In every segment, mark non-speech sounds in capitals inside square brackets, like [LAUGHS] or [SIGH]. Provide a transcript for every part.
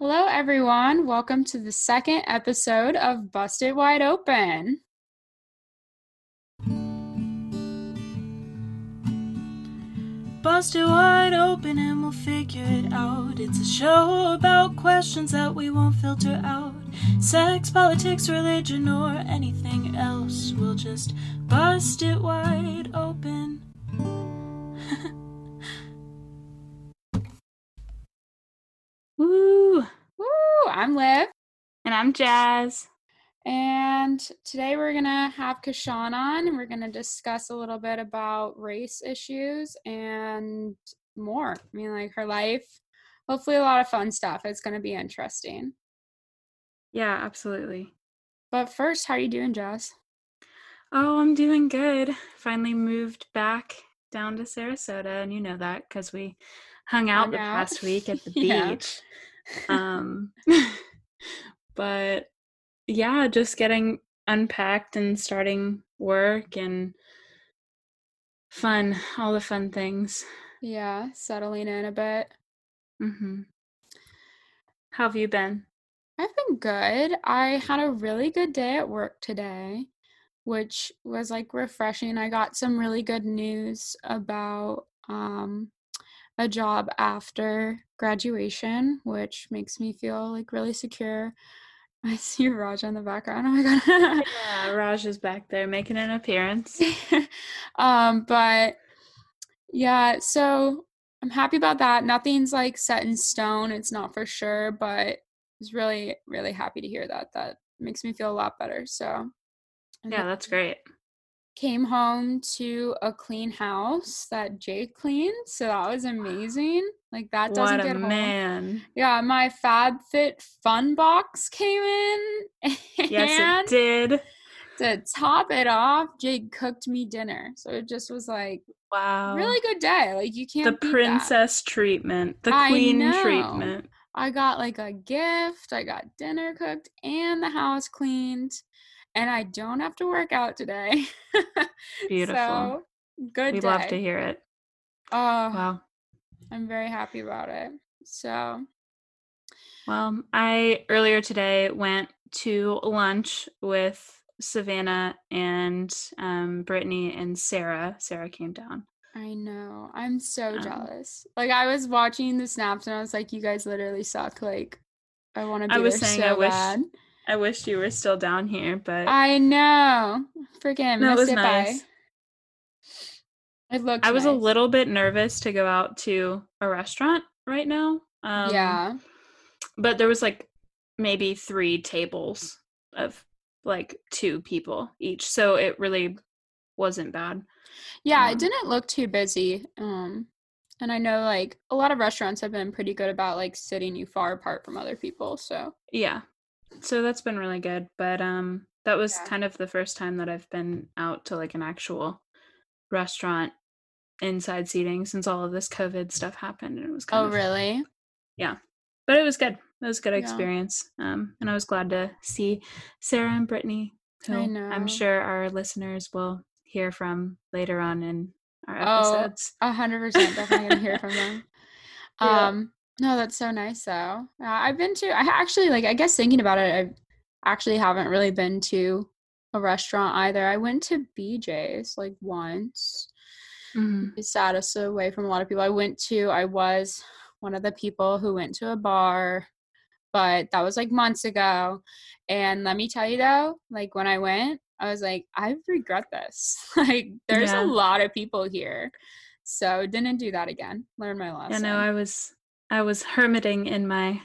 Hello, everyone. Welcome to the second episode of Busted Wide Open. Busted wide open and we'll figure it out. It's a show about questions that we won't filter out. Sex, politics, religion, or anything else. We'll just bust it wide open. [LAUGHS] Woo! Woo! I'm Liv. And I'm Jaz. And today we're going to have Kishon on and we're going to discuss a little bit about race issues and more. I mean, like her life. Hopefully, a lot of fun stuff. It's going to be interesting. Yeah, absolutely. But first, how are you doing, Jaz? Oh, I'm doing good. Finally moved back down to Sarasota, and you know that because we hung out Hung the out. past week at the [LAUGHS] beach. um, [LAUGHS] but yeah, just getting unpacked and starting work and fun, all the fun things. Yeah, settling in a bit. hmm How have you been? I've been good. I had a really good day at work today, which was like refreshing. I got some really good news about um, a job after graduation, which makes me feel like really secure. [LAUGHS] I see Raj in the background. Oh my god. [LAUGHS] Yeah, Raj is back there making an appearance. [LAUGHS] um, but yeah, so I'm happy about that. Nothing's like set in stone. It's not for sure, but I was really, really happy to hear that. That makes me feel a lot better. So Yeah, that's great. Came home to a clean house that Jake cleaned, so that was amazing. Like that doesn't What a get home. man. Yeah, my FabFit Fun Box came in, [LAUGHS] Yes, it did. to top it off, Jake cooked me dinner. So it just was like Wow. really good day. Like you can't that. princess treatment, the I queen know. treatment. I got like a gift. I got dinner cooked and the house cleaned, and I don't have to work out today. [LAUGHS] Beautiful. So good We day. love to hear it. Oh, Wow. I'm very happy about it. So Well, I earlier today went to lunch with Savannah and um, Brittany and Sarah. Sarah came down. I know. I'm so Um, jealous. Like I was watching the snaps and I was like, you guys literally suck. Like I want to be I was there saying so I wish bad. I wish you were still down here, but I know. Freaking no, it missed was it by. nice. It looked I was a little bit nervous to go out to a restaurant right now. Um, yeah. but there was like maybe three tables of like two people each, so it really wasn't bad. Yeah, um, it didn't look too busy. Um and I know like a lot of restaurants have been pretty good about like sitting you far apart from other people. So Yeah. So that's been really good. But um that was Yeah. kind of the first time that I've been out to like an actual restaurant inside seating since all of this COVID stuff happened and it was kind of. Oh of really? Yeah. But it was good. It was a good Yeah. experience. Um and I was glad to see Sarah and Brittany, who I'm sure our listeners will hear from later on in our Oh, episodes. A hundred percent definitely gonna hear from them. [LAUGHS] Um no, that's so nice though. Uh, I've been to I actually like I guess thinking about it, I actually haven't really been to a restaurant either. I went to BJ's like once. Mhm. the saddest away from a lot of people. I went to, I was one of the people who went to a bar, but that was like months ago. And let me tell you though, like when I went, I was like, I regret this. [LAUGHS] like there's Yeah. a lot of people here. So didn't do that again. Learn my lesson. Yeah, no, I was I was hermiting in my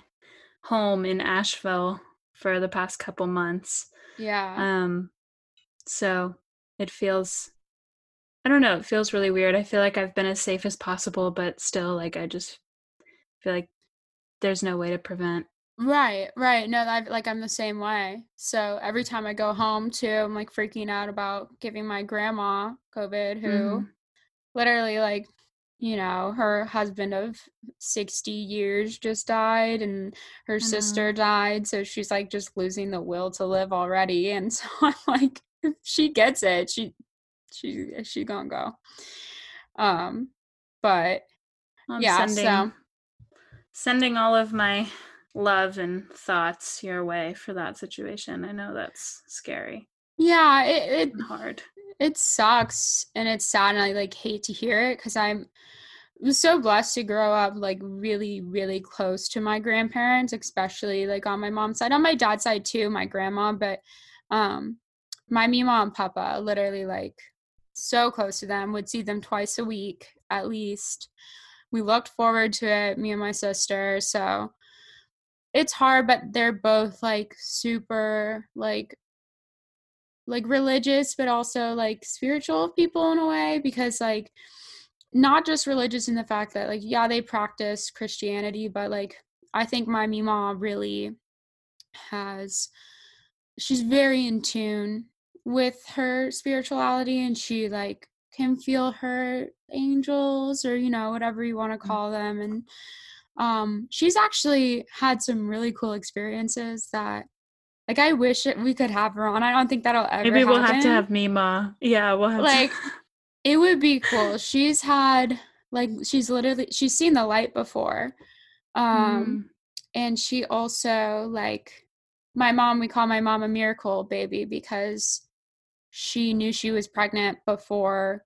home in Asheville for the past couple months. yeah. Um so it feels I don't know, it feels really weird. I feel like I've been as safe as possible, but still like I just feel like there's no way to prevent. Right, right. No, I like I'm the same way. So every time I go home too, I'm like freaking out about giving my grandma COVID who Mhm. literally like you know her husband of 60 years just died and her sister died so she's like just losing the will to live already and [LAUGHS] so i'm like if she gets it she she she gonna go um but I'm yeah sending so sending all of my love and thoughts your way for that situation. I know that's scary. Yeah, it, it hard. It sucks and it's sad and I like hate to hear it because I'm so blessed to grow up like really, really close to my grandparents, especially like on my mom's side. On my dad's side too, my grandma, but um my mima and papa literally like so close to them, would see them twice a week at least. We looked forward to it, me and my sister. So it's hard, but they're both like super like like religious but also like spiritual people in a way because like not just religious in the fact that like yeah they practice christianity but like i think my mima really has she's very in tune with her spirituality and she like can feel her angels or you know whatever you want to mm. call them and um she's actually had some really cool experiences that like I wish it, we could have her on. I don't think that'll ever. Happen. Maybe we'll happen. have to have Mima. Yeah, we'll have like. To- [LAUGHS] it would be cool. She's had like she's literally she's seen the light before, um, mm. and she also like my mom. We call my mom a miracle baby because she knew she was pregnant before,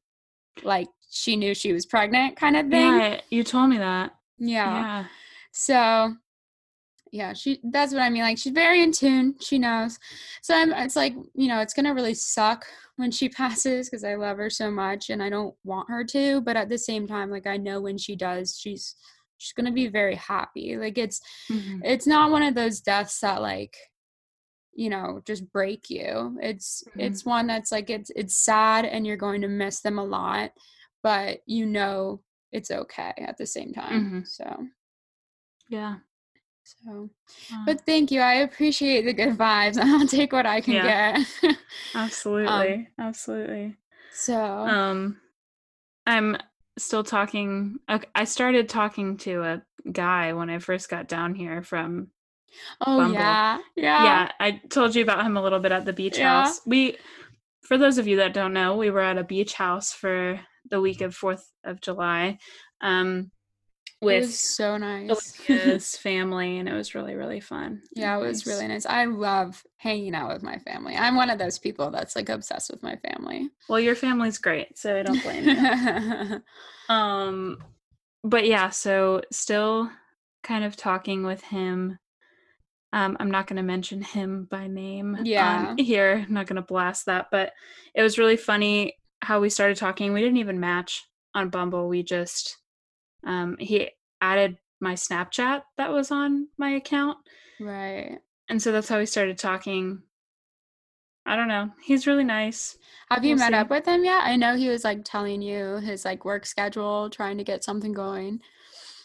like she knew she was pregnant, kind of thing. Yeah, you told me that. Yeah. yeah. So yeah she that's what i mean like she's very in tune she knows so I'm, it's like you know it's gonna really suck when she [LAUGHS] passes because i love her so much and i don't want her to but at the same time like i know when she does she's she's gonna be very happy like it's mm-hmm. it's not one of those deaths that like you know just break you it's mm-hmm. it's one that's like it's it's sad and you're going to miss them a lot but you know it's okay at the same time mm-hmm. so yeah so, uh, but thank you. I appreciate the good vibes. [LAUGHS] I'll take what I can yeah, get. [LAUGHS] absolutely. Um, absolutely. So, um, I'm still talking. I started talking to a guy when I first got down here from. Oh Bumble. yeah, yeah. Yeah, I told you about him a little bit at the beach yeah. house. We, for those of you that don't know, we were at a beach house for the week of Fourth of July. Um, with so nice. [LAUGHS] His family and it was really really fun. Yeah it was really nice. i love hanging out with my family. I'm one of those people that's like obsessed with my family. Well your family's great so i don't blame you. [LAUGHS] Um but yeah so still kind of talking with him. Um i'm not going to mention him by name yeah. here. I'm not going to blast that but it was really funny how we started talking. We didn't even match on bumble. We just um, he added my Snapchat that was on my account. Right. And so that's how we started talking. I don't know. He's really nice. Have you we'll met see. up with him yet? I know he was like telling you his like work schedule, trying to get something going.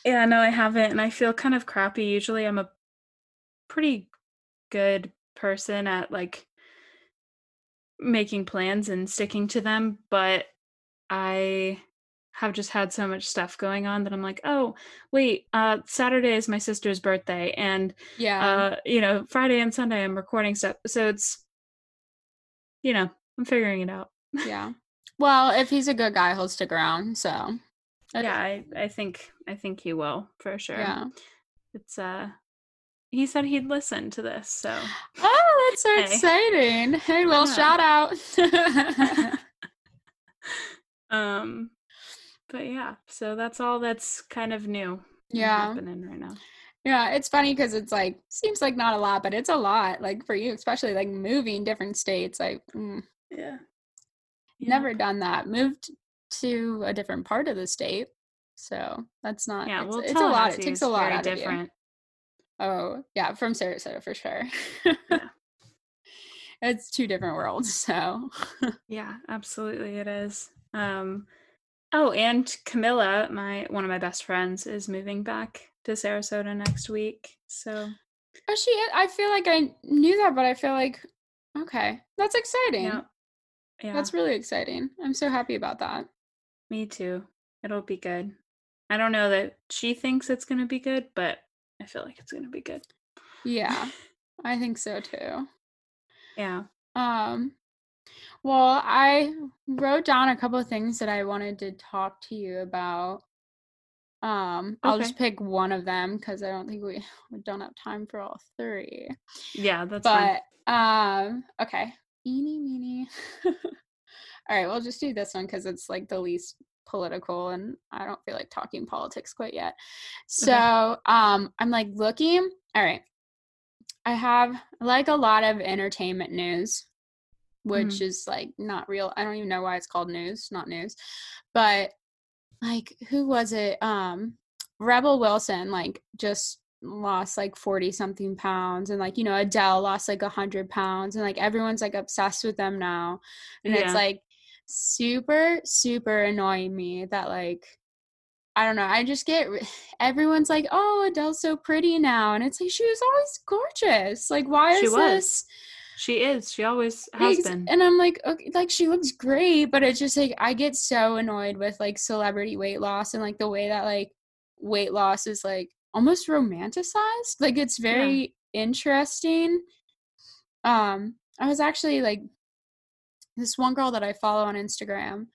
Yeah, no, I haven't. And I feel kind of crappy. Usually I'm a pretty good person at like making plans and sticking to them, but I have just had so much stuff going on that I'm like, oh, wait, uh, Saturday is my sister's birthday, and yeah, uh, you know, Friday and Sunday I'm recording stuff, so it's, you know, I'm figuring it out. yeah. Well, if he's a good guy, he'll stick around. So. Yeah, I, I think I think he will for sure. Yeah. It's uh he said he'd listen to this, so Oh, that's so hey. exciting. Hey, yeah. [LAUGHS] shout out. [LAUGHS] um but yeah, so that's all that's kind of new. Yeah, happening right now. Yeah, it's funny because it's like seems like not a lot, but it's a lot. Like for you, especially like moving different states. Like, mm, yeah, never done that. Moved to a different part of the state, so that's not. Yeah, it's, well, it's a lot. It takes a lot out different. of you. Oh yeah, from Sarasota for sure. yeah. [LAUGHS] It's two different worlds, [LAUGHS] so. yeah, absolutely, it is. Um, Oh, and Camilla, my one of my best friends, is moving back to Sarasota next week. So Oh she I feel like I knew that, but I feel like okay. That's exciting. Yeah. yeah. That's really exciting. I'm so happy about that. Me too. It'll be good. I don't know that she thinks it's gonna be good, but I feel like it's gonna be good. Yeah. [LAUGHS] I think so too. Yeah. Um well, I wrote down a couple of things that I wanted to talk to you about. Um, I'll just pick one of them because I don't think we, [SIGHS] we don't have time for all three. Yeah, that's but fine. um okay. Eeny meeny. [LAUGHS] all right, we'll just do this one because it's like the least political and I don't feel like talking politics quite yet. So okay. um I'm like looking. All right. I have like a lot of entertainment news, which mm is like not real. I don't even know why it's called news, not news. But like who was it? Um Rebel Wilson like just lost like 40 something pounds and like you know Adele lost like 100 pounds and like everyone's like obsessed with them now and yeah. it's like super super annoying me that like I don't know. I just get [SIGHS] everyone's like, "Oh, Adele's so pretty now," and it's like she was always gorgeous. Like, why she is was. this? She is. She always has been. And I'm like, okay, like she looks great, but it's just like I get so annoyed with like celebrity weight loss and like the way that like weight loss is like almost romanticized. Like it's very yeah. interesting. Um, I was actually like this one girl that I follow on Instagram,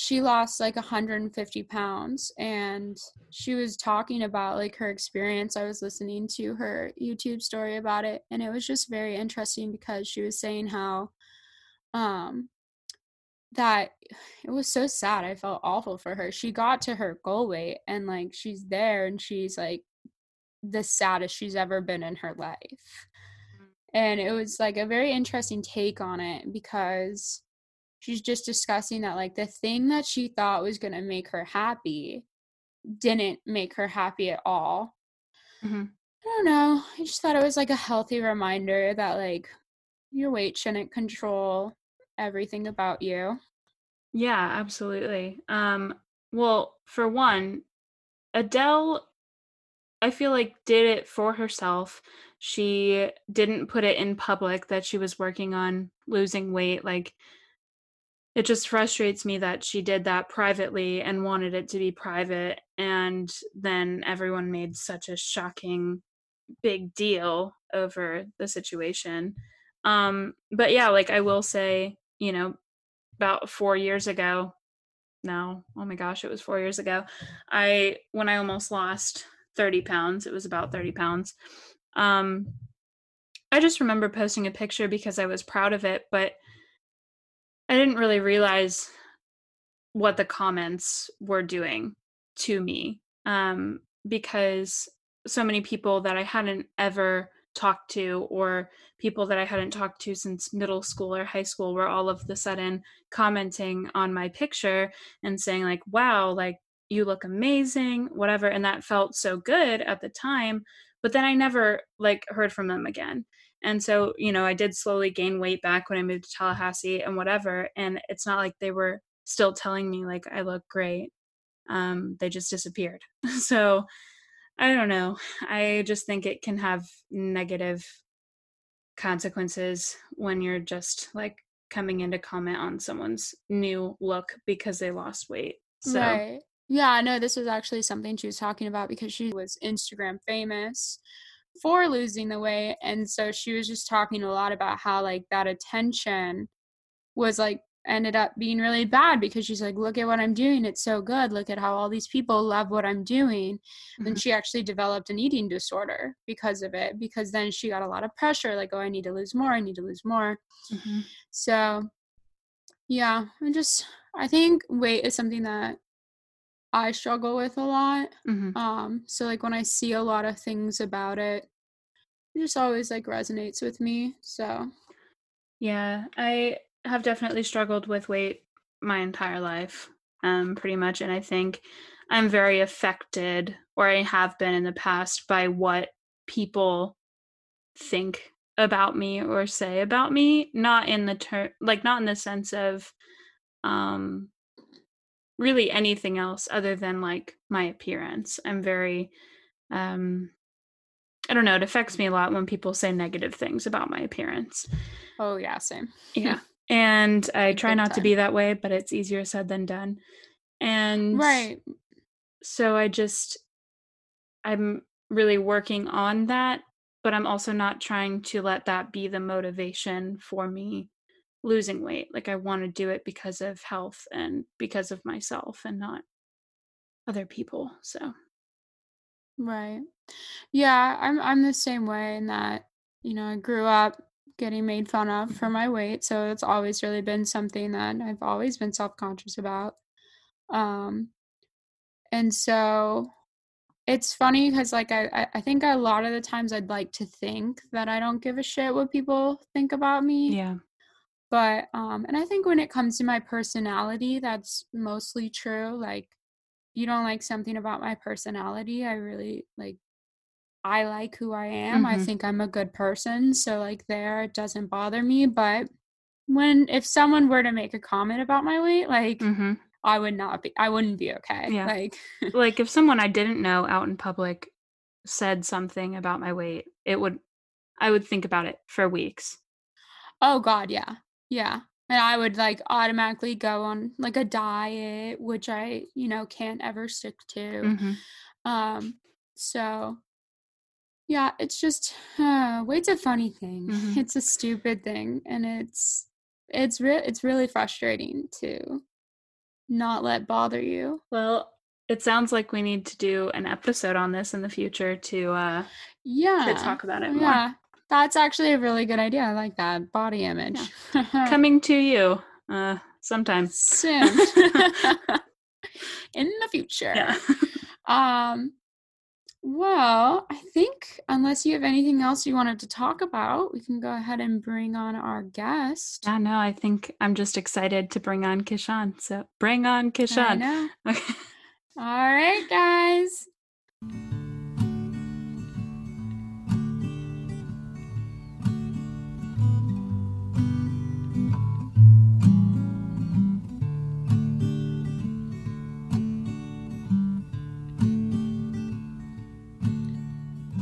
she lost like 150 pounds and she was talking about like her experience. I was listening to her YouTube story about it and it was just very interesting because she was saying how um that it was so sad. I felt awful for her. She got to her goal weight and like she's there and she's like the saddest she's ever been in her life and it was like a very interesting take on it because she's just discussing that like the thing that she thought was going to make her happy didn't make her happy at all mm-hmm. i don't know i just thought it was like a healthy reminder that like your weight shouldn't control everything about you yeah absolutely um well for one adele i feel like did it for herself she didn't put it in public that she was working on losing weight. Like, it just frustrates me that she did that privately and wanted it to be private. And then everyone made such a shocking big deal over the situation. Um, but yeah, like I will say, you know, about four years ago, no, oh my gosh, it was four years ago. I, when I almost lost 30 pounds, it was about 30 pounds. Um, I just remember posting a picture because I was proud of it, but I didn't really realize what the comments were doing to me um, because so many people that I hadn't ever talked to or people that I hadn't talked to since middle school or high school were all of the sudden commenting on my picture and saying like wow like you look amazing whatever and that felt so good at the time but then I never like heard from them again. And so, you know, I did slowly gain weight back when I moved to Tallahassee and whatever. And it's not like they were still telling me like I look great. Um, they just disappeared. [LAUGHS] so I don't know. I just think it can have negative consequences when you're just like coming in to comment on someone's new look because they lost weight. So right. Yeah, I know this was actually something she was talking about because she was Instagram famous for losing the weight. And so she was just talking a lot about how, like, that attention was like ended up being really bad because she's like, look at what I'm doing. It's so good. Look at how all these people love what I'm doing. Mm-hmm. And she actually developed an eating disorder because of it, because then she got a lot of pressure like, oh, I need to lose more. I need to lose more. Mm-hmm. So, yeah, I just, I think weight is something that I struggle with a lot. Mm-hmm. Um, so like when I see a lot of things about it, it just always like resonates with me. So yeah, I have definitely struggled with weight my entire life, um, pretty much, and I think I'm very affected, or I have been in the past, by what people think about me or say about me. Not in the term, like not in the sense of um really anything else other than like my appearance. I'm very um I don't know, it affects me a lot when people say negative things about my appearance. Oh yeah, same. Yeah. [LAUGHS] And I try not time. to be that way, but it's easier said than done. And Right. So I just I'm really working on that, but I'm also not trying to let that be the motivation for me losing weight. Like I want to do it because of health and because of myself and not other people. So Right. Yeah, I'm I'm the same way in that, you know, I grew up getting made fun of for my weight, so it's always really been something that I've always been self-conscious about. Um, and so it's funny because like I, I I think a lot of the times I'd like to think that I don't give a shit what people think about me. yeah. But um and I think when it comes to my personality, that's mostly true. Like you don't like something about my personality, I really like I like who I am. I Mhm. think I'm a good person, so like there it doesn't bother me, but when if someone were to make a comment about my weight, like hmm I would not be I wouldn't be okay. Yeah. Like Like if someone [LAUGHS] I didn't know out in public said something about my weight, it would I would think about it for weeks. oh god, yeah. Yeah. And I would like automatically go on like a diet, which I, you know, can't ever stick to. hmm Um so yeah, it's just uh, weight's a funny thing. [LAUGHS] Mhm. It's a stupid thing and it's it's real it's really frustrating to not let bother you. Well, it sounds like we need to do an episode on this in the future to uh Yeah. To talk about it more. Yeah. That's actually a really good idea. I like that. Body image. [LAUGHS] coming to you uh sometime. soon. [LAUGHS] [LAUGHS] In the future. Yeah. Um well, I think unless you have anything else you wanted to talk about, we can go ahead and bring on our guest. yeah, no, I think I'm just excited to bring on Kishon. So bring on I Kishon. know. Okay. All right, guys.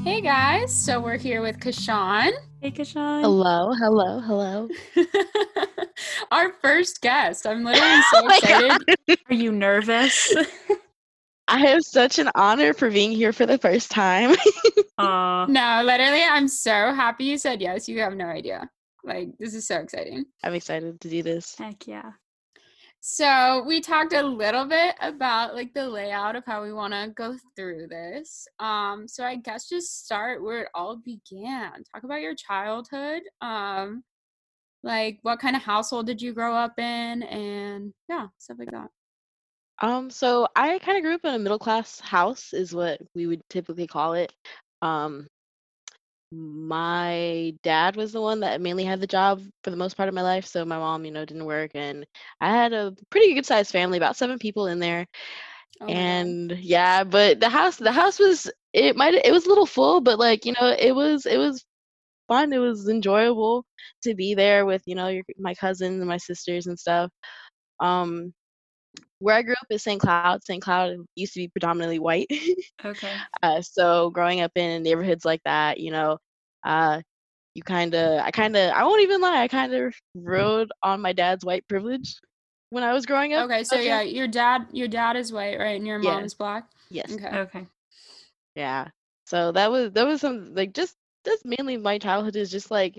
Hey guys, so we're here with Kishon, Hey Kishon. Hello, hello, hello. [LAUGHS] our first guest. I'm [LAUGHS] literally so Oh my excited. Are you nervous? [LAUGHS] I have such an honor for being here for the first time. Aw. No, literally, I'm so happy you said yes. You have no idea. Like, this is so exciting. I'm excited to do this. Heck yeah. So, we talked a little bit about like the layout of how we want to go through this. Um, so I guess just start where it all began. Talk about your childhood. Um, like what kind of household did you grow up in and yeah, stuff like that. Um, so I kind of grew up in a middle class house, is what we would typically call it. Um, my dad was the one that mainly had the job for the most part of my life, so my mom, you know, didn't work, and I had a pretty good sized family, about seven people in there. Oh and yeah but the house the house was it might it was a little full but like you know it was it was fun it was enjoyable to be there with you know your, my cousins and my sisters and stuff um where i grew up is st cloud st cloud used to be predominantly white [LAUGHS] Okay. uh, so growing up in neighborhoods like that you know uh you kind of i kind of i won't even lie i kind of rode on my dad's white privilege when i was growing up Okay, so Okay. yeah, your dad your dad is white, right? And your Yeah. mom is black. yes Okay. Okay. Yeah. So that was that was some like just that's mainly my childhood is just like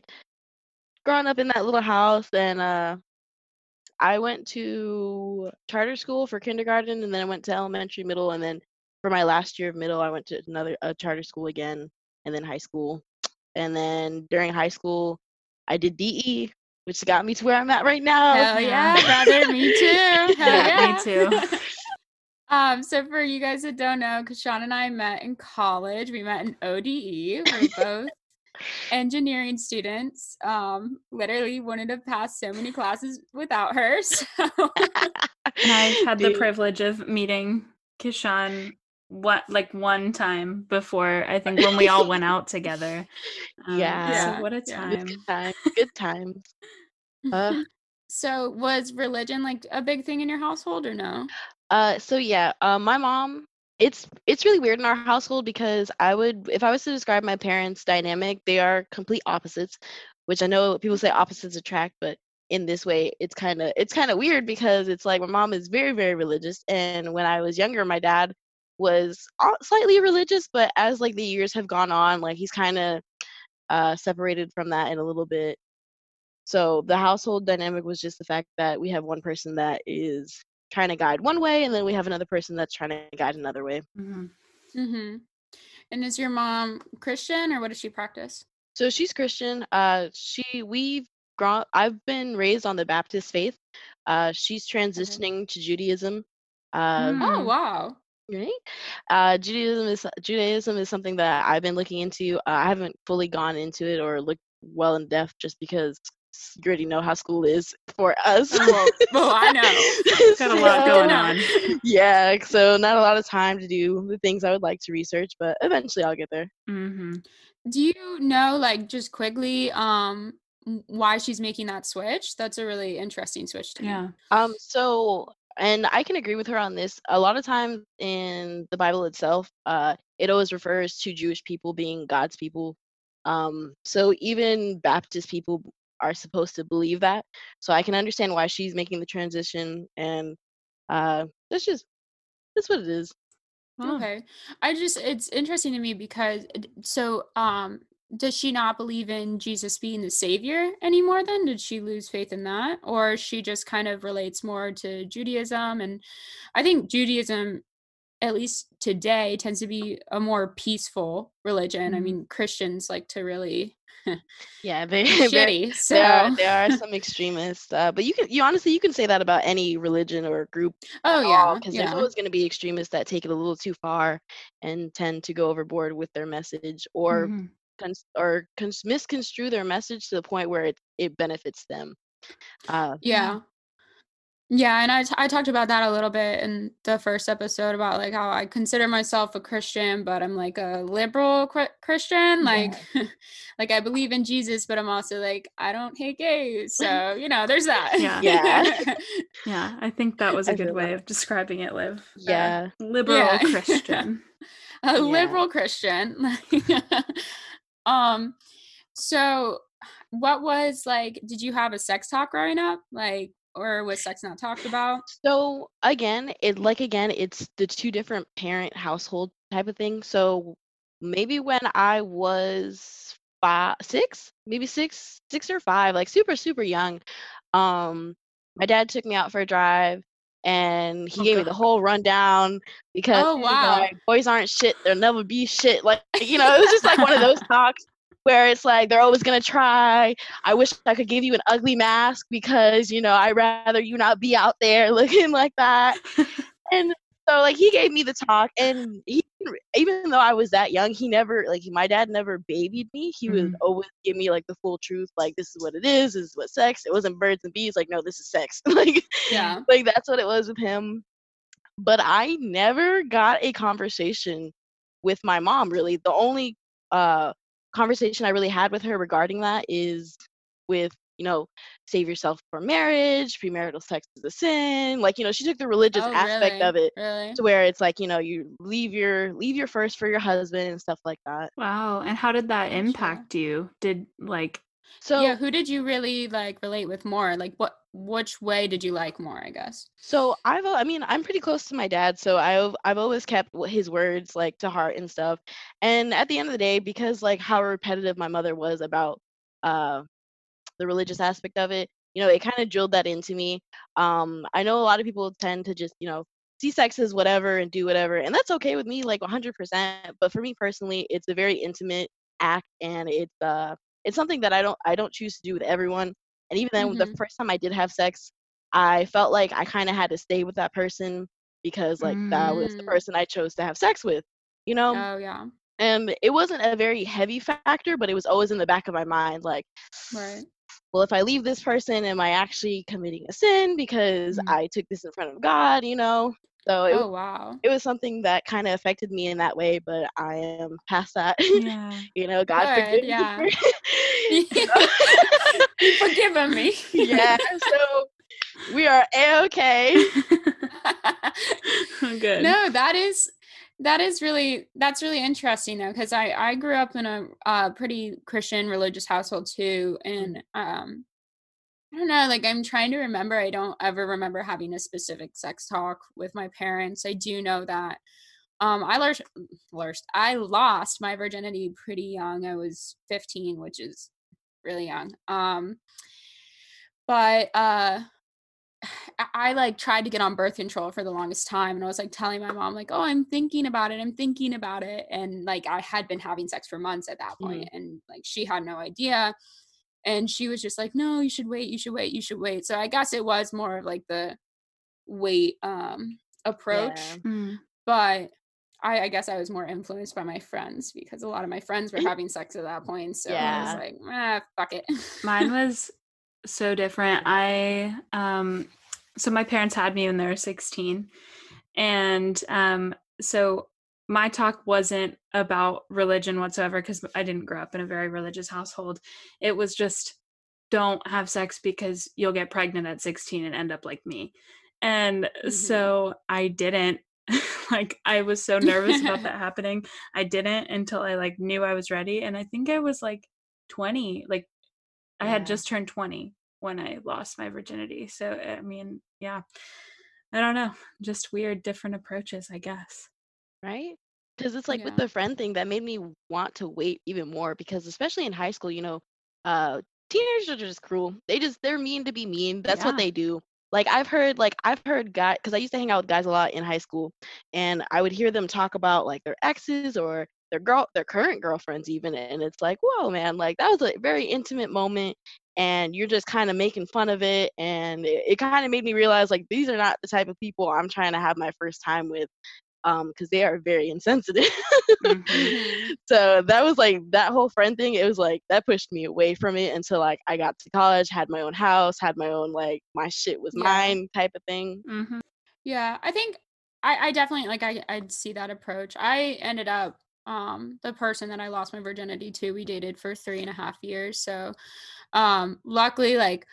growing up in that little house and uh I went to charter school for kindergarten and then I went to elementary middle and then for my last year of middle I went to another a charter school again and then high school. And then during high school I did DE which got me to where I'm at right now. Hell Yeah. yeah, brother, me too. [LAUGHS] Hell Yeah, me too. [LAUGHS] um, so for you guys that don't know, Kishon and I met in college. We met in ODE. We're both engineering students. Um, literally wouldn't have passed so many classes without her. [LAUGHS] So [LAUGHS] And I had the privilege of meeting Kishon what like one time before I think when we all went out together. [LAUGHS] Um, Yeah. So what a Yeah. It was time. good times. Good times. Uh, so was religion like a big thing in your household or no? Uh, so yeah, uh, my mom. It's it's really weird in our household because I would, if I was to describe my parents' dynamic, they are complete opposites. Which I know people say opposites attract, but in this way, it's kind of it's kind of weird because it's like my mom is very very religious, and when I was younger, my dad was slightly religious, but as like the years have gone on, like he's kind of uh, separated from that in a little bit. So the household dynamic was just the fact that we have one person that is trying to guide one way, and then we have another person that's trying to guide another way. Mm-hmm. Mm-hmm. And is your mom Christian or what does she practice? So she's Christian. Uh, she we've grown. I've been raised on the Baptist faith. Uh, she's transitioning to Judaism. Mm. Oh wow. Right. Uh, Judaism is Judaism is something that I've been looking into. Uh, I haven't fully gone into it or looked well in depth just because you already know how school is for us. Well, well, I know. [LAUGHS] Got a lot going on. Yeah, so not a lot of time to do the things I would like to research, but eventually I'll get there. Mm-hmm. Do you know, like, just quickly, um, why she's making that switch? That's a really interesting switch to me. Yeah. Um, so, and I can agree with her on this. A lot of times in the Bible itself, uh, it always refers to Jewish people being God's people. Um, so even Baptist people are supposed to believe that. So I can understand why she's making the transition, and uh, that's just that's what it is. Okay. I just it's interesting to me because so um does she not believe in Jesus being the savior anymore then? Did she lose faith in that? Or she just kind of relates more to Judaism and I think Judaism at least today tends to be a more peaceful religion. I Mhm. mean Christians like to really Yeah, they [LAUGHS] they're- shitty. So there are there are some [LAUGHS] extremists, uh, but you can you honestly you can say that about any religion or group Oh yeah. because yeah. there's always going to be extremists that take it a little too far and tend to go overboard with their message or Mhm. cons- or cons- misconstrue their message to the point where it, it benefits them. Uh, Yeah. Yeah, and I, t- I talked about that a little bit in the first episode about like how I consider myself a Christian, but I'm like a liberal cri- Christian. Like, [LAUGHS] like I believe in Jesus, but I'm also like I don't hate gays. [LAUGHS] So you know, there's that. Yeah. Yeah. [LAUGHS] Yeah. I think that was a I good way that. of describing it, Liv. yeah, Liberal Yeah. Christian. a Yeah. liberal Christian. um, so what was like? Did you have a sex talk growing up? Like, or was sex not talked about? So again, it like again, it's the two different parent household type of thing. So maybe when I was five, six, maybe six, six or five, like super, super young, um, my dad took me out for a drive and he Oh, gave me the whole rundown because Oh, wow. like, boys aren't shit, they'll never be shit. Like, you know, it was just like one of those [LAUGHS] talks where it's like they're always gonna try. I wish I could give you an ugly mask because, you know, I'd rather you not be out there [LAUGHS] looking like that. [LAUGHS] and so like he gave me the talk and he even though I was that young, he never like my dad never babied me. He would Mhm. always give me like the full truth, like this is what it is, this is what sex. It wasn't birds and bees, like no, this is sex. [LAUGHS] like Yeah. like that's what it was with him. But I never got a conversation with my mom really. The only uh conversation I really had with her regarding that is with, you know, save yourself for marriage, premarital sex is a sin. Like, you know, she took the religious Oh, aspect really? of it Really? to where it's like, you know, you leave your leave your first for your husband and stuff like that. Wow. And how did that impact you? Did like So yeah, who did you really like relate with more? Like what which way did you like more, I guess? So I've, I mean, I'm pretty close to my dad, so I've, I've always kept his words like to heart and stuff. And at the end of the day, because like how repetitive my mother was about uh, the religious aspect of it, you know, it kind of drilled that into me. Um, I know a lot of people tend to just, you know, see sex as whatever and do whatever, and that's okay with me, like 100%. But for me personally, it's a very intimate act, and it's uh, it's something that I don't, I don't choose to do with everyone. And even then, the Mhm. first time I did have sex, I felt like I kind of had to stay with that person because like that was the Mm. person I chose to have sex with, you know? Oh yeah. And it wasn't a very heavy factor, but it was always in the back of my mind like, Right. well, if I leave this person, am I actually committing a sin because Mhm. I took this in front of God, you know? So it, Oh wow. it was something that kind of affected me in that way, but I am past that. yeah. [LAUGHS] you know, God Good, forgive yeah. [LAUGHS] me. forgiven [LAUGHS] me. yeah, so we are a-okay. Good. no that is that is really that's really interesting though because i i grew up in a uh, pretty christian religious household too and um i don't know like i'm trying to remember i don't ever remember having a specific sex talk with my parents i do know that um i learned learned i lost my virginity pretty young i was 15 which is really young um but uh [SIGHS] I like tried to get on birth control for the longest time and I was like telling my mom like, "Oh, I'm thinking about it. I'm thinking about it." And like I had been having sex for months at that point Mhm. and like she had no idea. And she was just like, "No, you should wait. You should wait. You should wait." So I guess it was more of like the wait um approach, Yeah. Mm. but I, I guess I was more influenced by my friends because a lot of my friends were having sex at that point. So I was like, ah, fuck it. Mine [LAUGHS] was so different. I um so my parents had me when they were 16 and um so my talk wasn't about religion whatsoever cuz I didn't grow up in a very religious household. It was just don't have sex because you'll get pregnant at 16 and end up like me. And Mhm. so I didn't [LAUGHS] like I was so nervous about that [LAUGHS] happening. I didn't until I like knew I was ready and I think I was like 20 like I had just turned 20 when I lost my virginity. So, I mean, yeah. I don't know. Just weird, different approaches, I guess. Right? Because it's like with Yeah. the friend thing that made me want to wait even more because especially in high school, you know, uh teenagers are just cruel. They just they're mean to be mean. That's what Yeah. they do. Like I've heard like I've heard guys because I used to hang out with guys a lot in high school and I would hear them talk about like their exes or their girl their current girlfriends even and it's like, whoa man, like that was a very intimate moment and you're just kind of making fun of it and it, it kind of made me realize like these are not the type of people I'm trying to have my first time with um because they are very insensitive [LAUGHS] Mhm. so that was like that whole friend thing it was like that pushed me away from it until like i got to college had my own house had my own like my shit was Yeah. mine type of thing Mhm. Yeah, I think I, I definitely like I I'd see that approach. I ended up um the person that I lost my virginity to, we dated for three and a half years. So um luckily like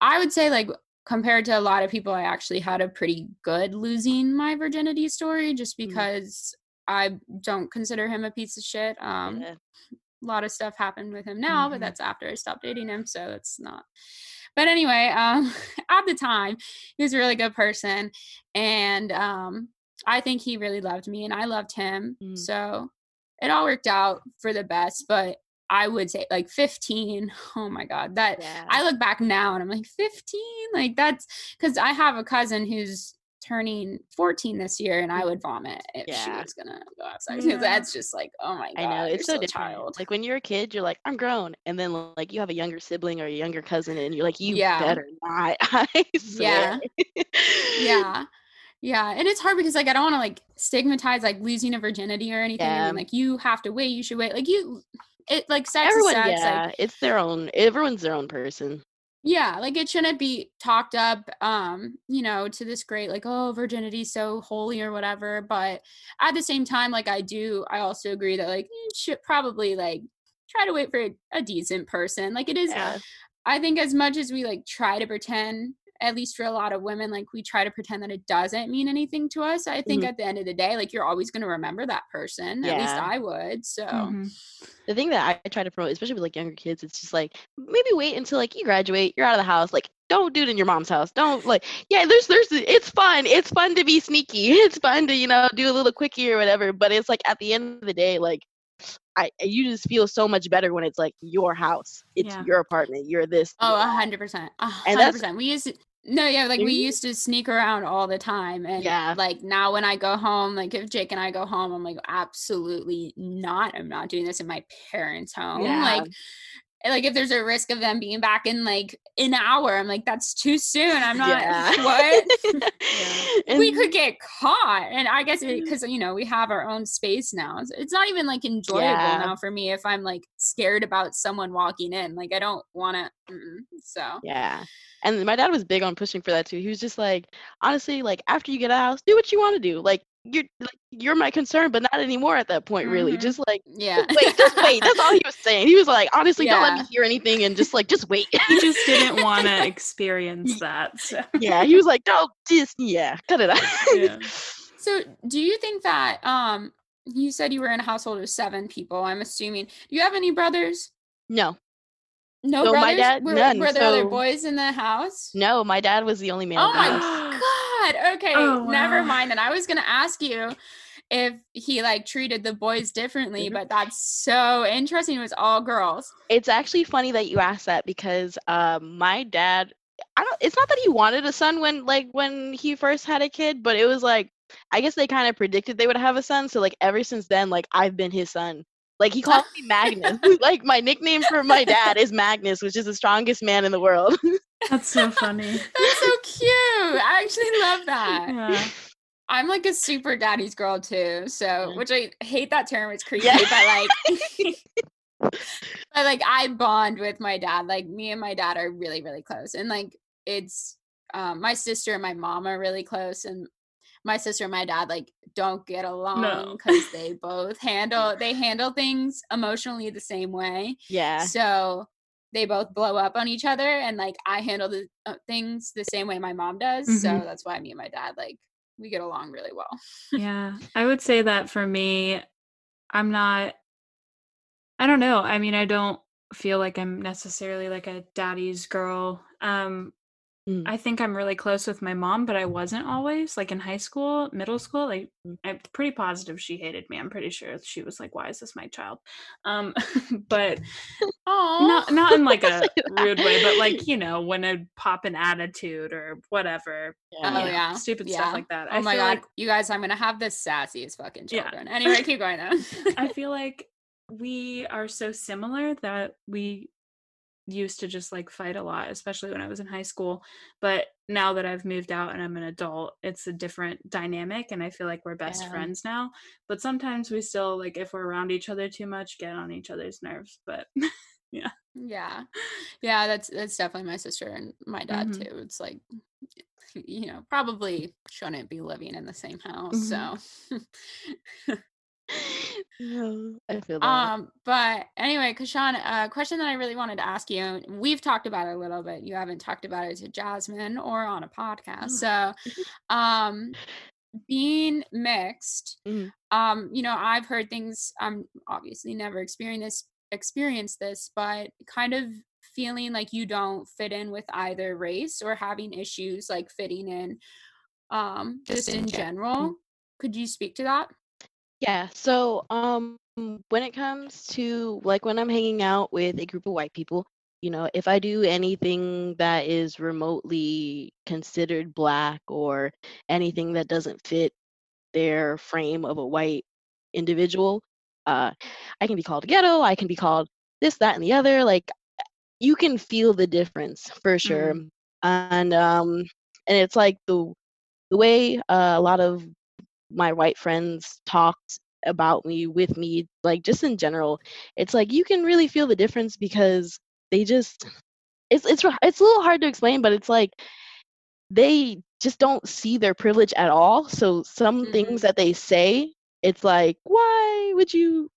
I would say like compared to a lot of people, I actually had a pretty good losing my virginity story just Mhm. because I don't consider him a piece of shit. Um yeah. a lot of stuff happened with him now, but Mhm. that's after I stopped dating him, so it's not. But anyway, um, [LAUGHS] at the time, he was a really good person, and um, I think he really loved me, and I loved him. Mm. So it all worked out for the best. But I would say, like, fifteen. [LAUGHS] Oh my god, that yeah I look back now and I'm like, 15? Like, that's because I have a cousin who's turning 14 this year, and I would mm-hmm. vomit if she was gonna go outside. Yeah. Because mm-hmm. that's just like, oh my god, I know it's so different. child. Like when you're a kid, you're like, I'm grown, and then like you have a younger sibling or a younger cousin, and you're like, you Yeah. better not. [LAUGHS] I Yeah. [LAUGHS] yeah yeah and it's hard because like i don't want to like stigmatize like losing a virginity or anything i Yeah. mean like you have to wait you should wait like you it like sex Everyone, is sex yeah, like it's their own. Everyone's their own person. yeah like it shouldn't be talked up um you know to this great like oh virginity so holy or whatever but at the same time like i do i also agree that like you should probably like try to wait for a, a decent person like it is Yeah. I think as much as we like try to pretend, at least for a lot of women, like we try to pretend that it doesn't mean anything to us. I think Mhm. at the end of the day, like you're always going to remember that person. At least I would. So Mhm. the thing that I try to promote, especially with like younger kids, it's just like maybe wait until like you graduate, you're out of the house. Like don't do it in your mom's house. Don't like yeah, there's there's it's fun. It's fun to be sneaky. [LAUGHS] It's fun to, you know, do a little quickie or whatever. But it's like at the end of the day, like I you just feel so much better when it's like your house. It's Yeah. your apartment. You're this. oh, a hundred percent, a And hundred that's- percent. We used to. No, yeah, like we used to sneak around all the time, and Yeah. like now when I go home, like if Jake and I go home, I'm like, absolutely not. I'm not doing this in my parents' home. Yeah. Like, like if there's a risk of them being back in like an hour, I'm like, that's too soon. I'm not. Yeah. [LAUGHS] What? [LAUGHS] And- we could get caught and i guess because mm. you know we have our own space now it's, it's not even like enjoyable Yeah. now for me if i'm like scared about someone walking in like i don't want to so Yeah. And my dad was big on pushing for that too. He was just like, honestly, like after you get out house, do what you want to do. Like you're like you're my concern, but not anymore at that point, really. Mhm. Just like yeah wait, just wait. That's all he was saying. He was like, [LAUGHS] honestly, don't let me hear anything and just like just wait. He just didn't want to [LAUGHS] experience that. So. yeah. He was like, don't just yeah, cut it out. [LAUGHS] Yeah. so do you think that um you said you were in a household of seven people i'm assuming do you have any brothers no. no No, my brothers dad- were, none, were there other boys in the house No, my dad was the only man Oh in the my house. [GASPS] [GASPS] god. Okay, Oh, never mind. And I was gonna ask you if he like treated the boys differently, Mhm. but that's so interesting. It was all girls. It's actually funny that you asked that because um, my dad I don't. It's not that he wanted a son when like when he first had a kid, but it was like I guess they kind of predicted they would have a son. So like ever since then, like I've been his son. Like he [LAUGHS] calls me Magnus. [LAUGHS] like my nickname for my dad is Magnus, which is the strongest man in the world. [LAUGHS] That's so funny. [LAUGHS] That's so cute. I actually love that. Yeah. I'm like a super daddy's girl too. So, which I hate that term. It's creepy, yeah. but like, [LAUGHS] [LAUGHS] but like I bond with my dad. Like me and my dad are really, really close, and like it's um, my sister and my mom are really close, and my sister and my dad like don't get along because no. they both handle they handle things emotionally the same way. Yeah. So they both blow up on each other, and like I handle the uh, things the same way my mom does. Mm-hmm. So that's why me and my dad like we get along really well. yeah, I would say that for me, I'm not. I don't know. I mean, I don't feel like I'm necessarily like a daddy's girl. Um, Mm. I think I'm really close with my mom, but I wasn't always. Like in high school, middle school, like mm. I'm pretty positive she hated me. I'm pretty sure she was like, "Why is this my child?" Um, [LAUGHS] but [LAUGHS] not not in like [LAUGHS] a rude way, but like you know, when I pop an attitude or whatever. Yeah. Oh know, yeah, stupid yeah. stuff like that. Oh I my god, like, you guys, I'm gonna have the sassiest fucking children. Yeah. Anyway, keep going though. I feel like we are so similar that we used to just like fight a lot, especially when I was in high school. But now that I've moved out and I'm an adult, it's a different dynamic. And I feel like we're best yeah. friends now. But sometimes we still, like, if we're around each other too much, get on each other's nerves. But [LAUGHS] yeah. Yeah. Yeah. That's, that's definitely my sister and my dad mm-hmm. too. It's like, you know, probably shouldn't be living in the same house. Mm-hmm. So [LAUGHS] no, I feel that. Um, but anyway, Kishon, a question that I really wanted to ask you. We've talked about it a little bit. You haven't talked about it to Jasmine or on a podcast. So, um, being mixed, mm-hmm. um, you know, I've heard things. I'm obviously never experienced this, experienced this, but kind of feeling like you don't fit in with either race or having issues like fitting in, um, just in general. Mm-hmm. Could you speak to that? Yeah, so um when it comes to like when I'm hanging out with a group of white people, you know, if I do anything that is remotely considered black or anything that doesn't fit their frame of a white individual, uh I can be called ghetto, I can be called this, that, and the other. Like you can feel the difference for sure. Mm. And um and it's like the the way uh, a lot of my white friends talked about me with me like just in general it's like you can really feel the difference because they just it's it's it's a little hard to explain but it's like they just don't see their privilege at all so some mm-hmm. things that they say it's like why would you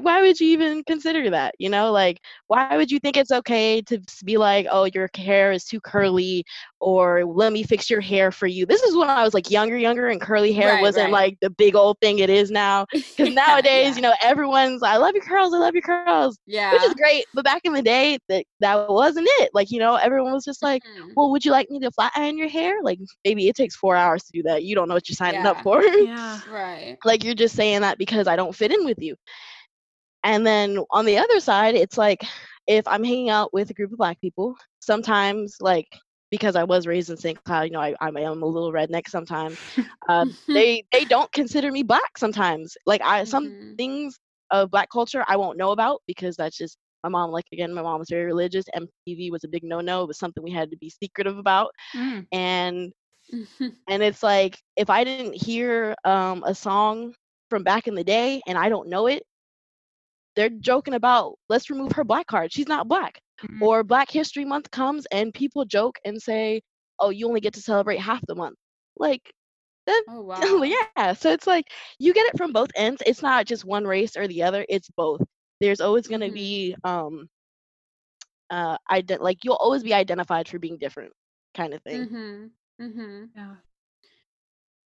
why would you even consider that you know like why would you think it's okay to be like oh your hair is too curly or let me fix your hair for you this is when i was like younger younger and curly hair right, wasn't right. like the big old thing it is now [LAUGHS] because nowadays yeah. you know everyone's i love your curls i love your curls yeah which is great but back in the day that that wasn't it like you know everyone was just like mm-hmm. well would you like me to flat iron your hair like maybe it takes four hours to do that you don't know what you're signing yeah. up for yeah [LAUGHS] right like you're just saying that because i don't fit in with you and then on the other side, it's like if I'm hanging out with a group of black people, sometimes like because I was raised in St. Cloud, you know, I, I am a little redneck sometimes. Uh, [LAUGHS] they they don't consider me black sometimes. Like I some mm-hmm. things of black culture I won't know about because that's just my mom. Like again, my mom was very religious. MTV was a big no no. It was something we had to be secretive about. Mm. And [LAUGHS] and it's like if I didn't hear um, a song from back in the day and I don't know it, they're joking about let's remove her black card. She's not black. Mm-hmm. Or Black History Month comes and people joke and say, "Oh, you only get to celebrate half the month." Like that, oh, [LAUGHS] wow. yeah. So it's like you get it from both ends. It's not just one race or the other. It's both. There's always going to mm-hmm. be um uh ident- like you'll always be identified for being different kind of thing. Mhm. Mhm. Yeah.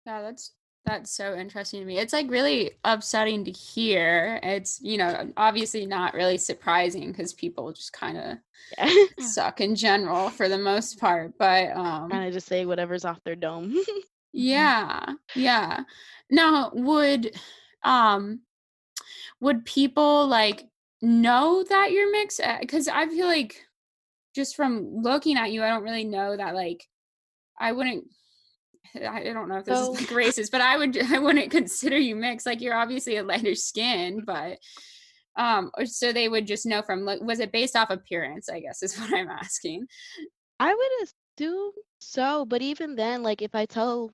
Yeah, that's that's so interesting to me. It's like really upsetting to hear. It's, you know, obviously not really surprising because people just kind of yeah. [LAUGHS] suck in general for the most part. But um kind of just say whatever's off their dome. [LAUGHS] yeah. Yeah. Now would um would people like know that you're mixed? Because uh, I feel like just from looking at you, I don't really know that like I wouldn't [LAUGHS] I don't know if this So- is like racist, but I would [LAUGHS] I wouldn't consider you mixed. Like you're obviously a lighter skin, but um so they would just know from look was it based off appearance, I guess is [LAUGHS] what I'm asking. I would assume so, but even then, like if I tell,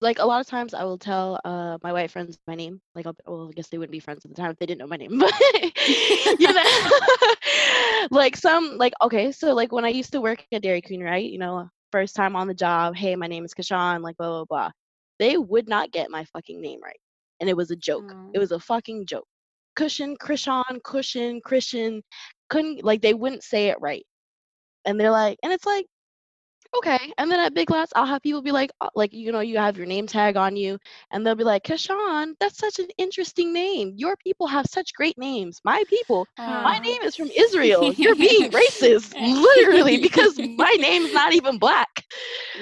like a lot of times I will tell uh my white friends my name. Like, I'll, well, I guess they wouldn't be friends at the time if they didn't know my name, but you know, like some, like okay, so like when I used to work at Dairy Queen, right? You know, first time on the job, hey, my name is Kishon, like blah blah blah. They would not get my fucking name right, and it was a joke. It Oh. was a fucking joke. Cushion, Krishan, Cushion, Christian, couldn't like they wouldn't say it right and they're like, and it's like, okay. And then at Big Lots, I'll have people be like, uh, like you know, you have your name tag on you, and they'll be like, Kishon, that's such an interesting name. Your people have such great names. My people, my Oh. name is from Israel. You're being racist, literally, [LAUGHS] because my name's not even black.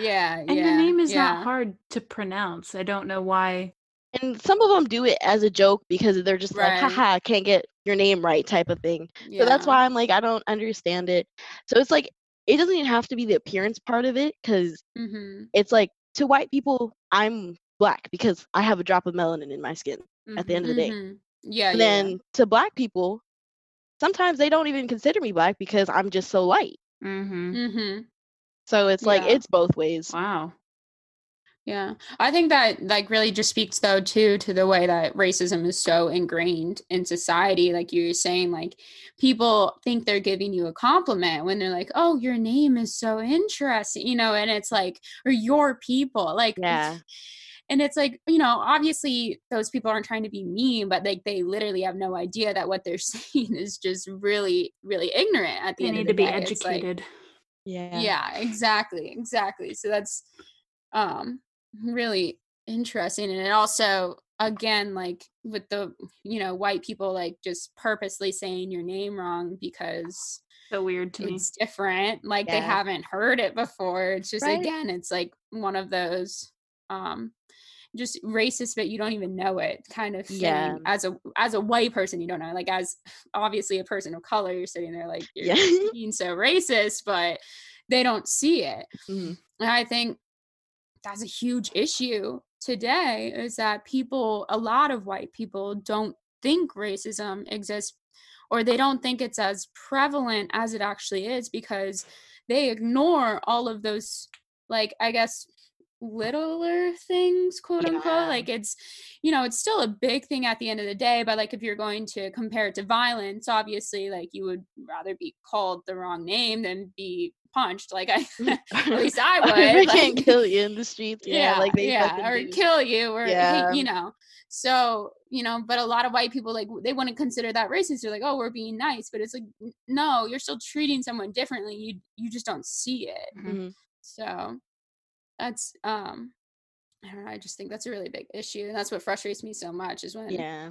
Yeah, And yeah. your name is yeah. not hard to pronounce. I don't know why. And some of them do it as a joke because they're just like, Right. haha, can't get your name right type of thing. Yeah. So that's why I'm like, I don't understand it. So it's like, it doesn't even have to be the appearance part of it because Mhm, it's like to white people, I'm black because I have a drop of melanin in my skin at the end of the day. mhm. Yeah, yeah, then to black people, sometimes they don't even consider me black because I'm just so light. Mm-hmm. yeah. hmm So it's like Yeah. it's both ways. Wow. Yeah. I think that like really just speaks though too to the way that racism is so ingrained in society. Like you were saying, like people think they're giving you a compliment when they're like, Oh, your name is so interesting, you know, and it's like, or your people. Like Yeah. [LAUGHS] and it's like, you know, obviously those people aren't trying to be mean, but like they literally have no idea that what they're [LAUGHS] saying is just really, really ignorant at the They end need of to the be day. Like- educated. Yeah. yeah exactly exactly so that's um really interesting and it also again like with the you know white people like just purposely saying your name wrong because so weird to me. it's different like they haven't heard it before it's just Right. again it's like one of those um just racist but you don't even know it kind of thing Yeah. as a as a white person you don't know like as obviously a person of color you're sitting there like you're Yeah. being so racist but they don't see it Mhm. and i think that's a huge issue today is that people a lot of white people don't think racism exists or they don't think it's as prevalent as it actually is because they ignore all of those like i guess littler things quote unquote Yeah. like it's you know it's still a big thing at the end of the day but like if you're going to compare it to violence obviously like you would rather be called the wrong name than be punched like i [LAUGHS] [LAUGHS] at least i [LAUGHS] Or would if they can't kill you in the streets. Yeah. like they yeah, fucking or do. kill you or Yeah. you know so you know but a lot of white people like they wouldn't consider that racist they're like oh we're being nice but it's like no you're still treating someone differently you you just don't see it Mhm. Mhm. so that's um i don't know i just think that's a really big issue and that's what frustrates me so much is when Yeah.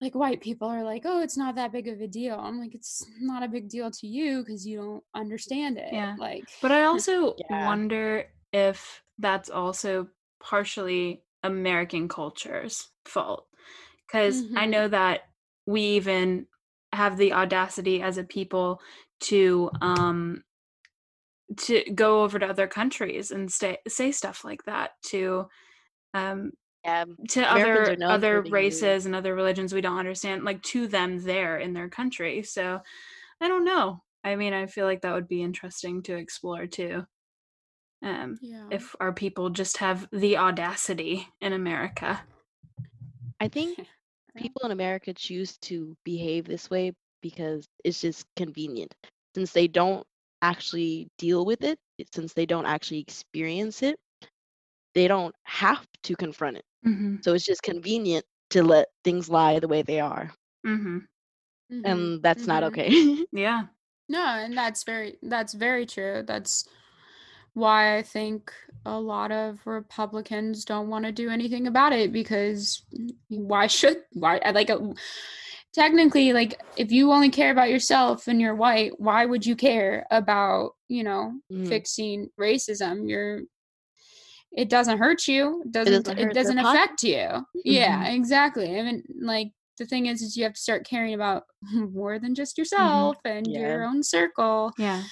Like white people are like oh it's not that big of a deal i'm like it's not a big deal to you because you don't understand it Yeah. like But I also Yeah. wonder if that's also partially American culture's fault. Because I Mhm. know that we even have the audacity as a people to um to go over to other countries and stay, say stuff like that to um Yeah. to Americans other other being rude. races and other religions we don't understand like to them there in their country so i don't know i mean i feel like that would be interesting to explore too um yeah if our people just have the audacity in america I think [LAUGHS] people in America choose to behave this way because it's just convenient. Since they don't actually deal with it, it- since they don't actually experience it, they don't have to confront it. Mm-hmm. So it's just convenient to let things lie the way they are. Mm-hmm. Mhm, And that's not mhm. okay. [LAUGHS] yeah No, and that's very that's very true. That's why I think a lot of Republicans don't want to do anything about it because why should why I like uh, technically like if you only care about yourself and you're white, why would you care about, you know, Mhm. fixing racism? You're it doesn't hurt you. It doesn't doesn't it doesn't affect you. Yeah, exactly. I mean like the thing is is you have to start caring about [LAUGHS] more than just yourself and Yeah. your own circle yeah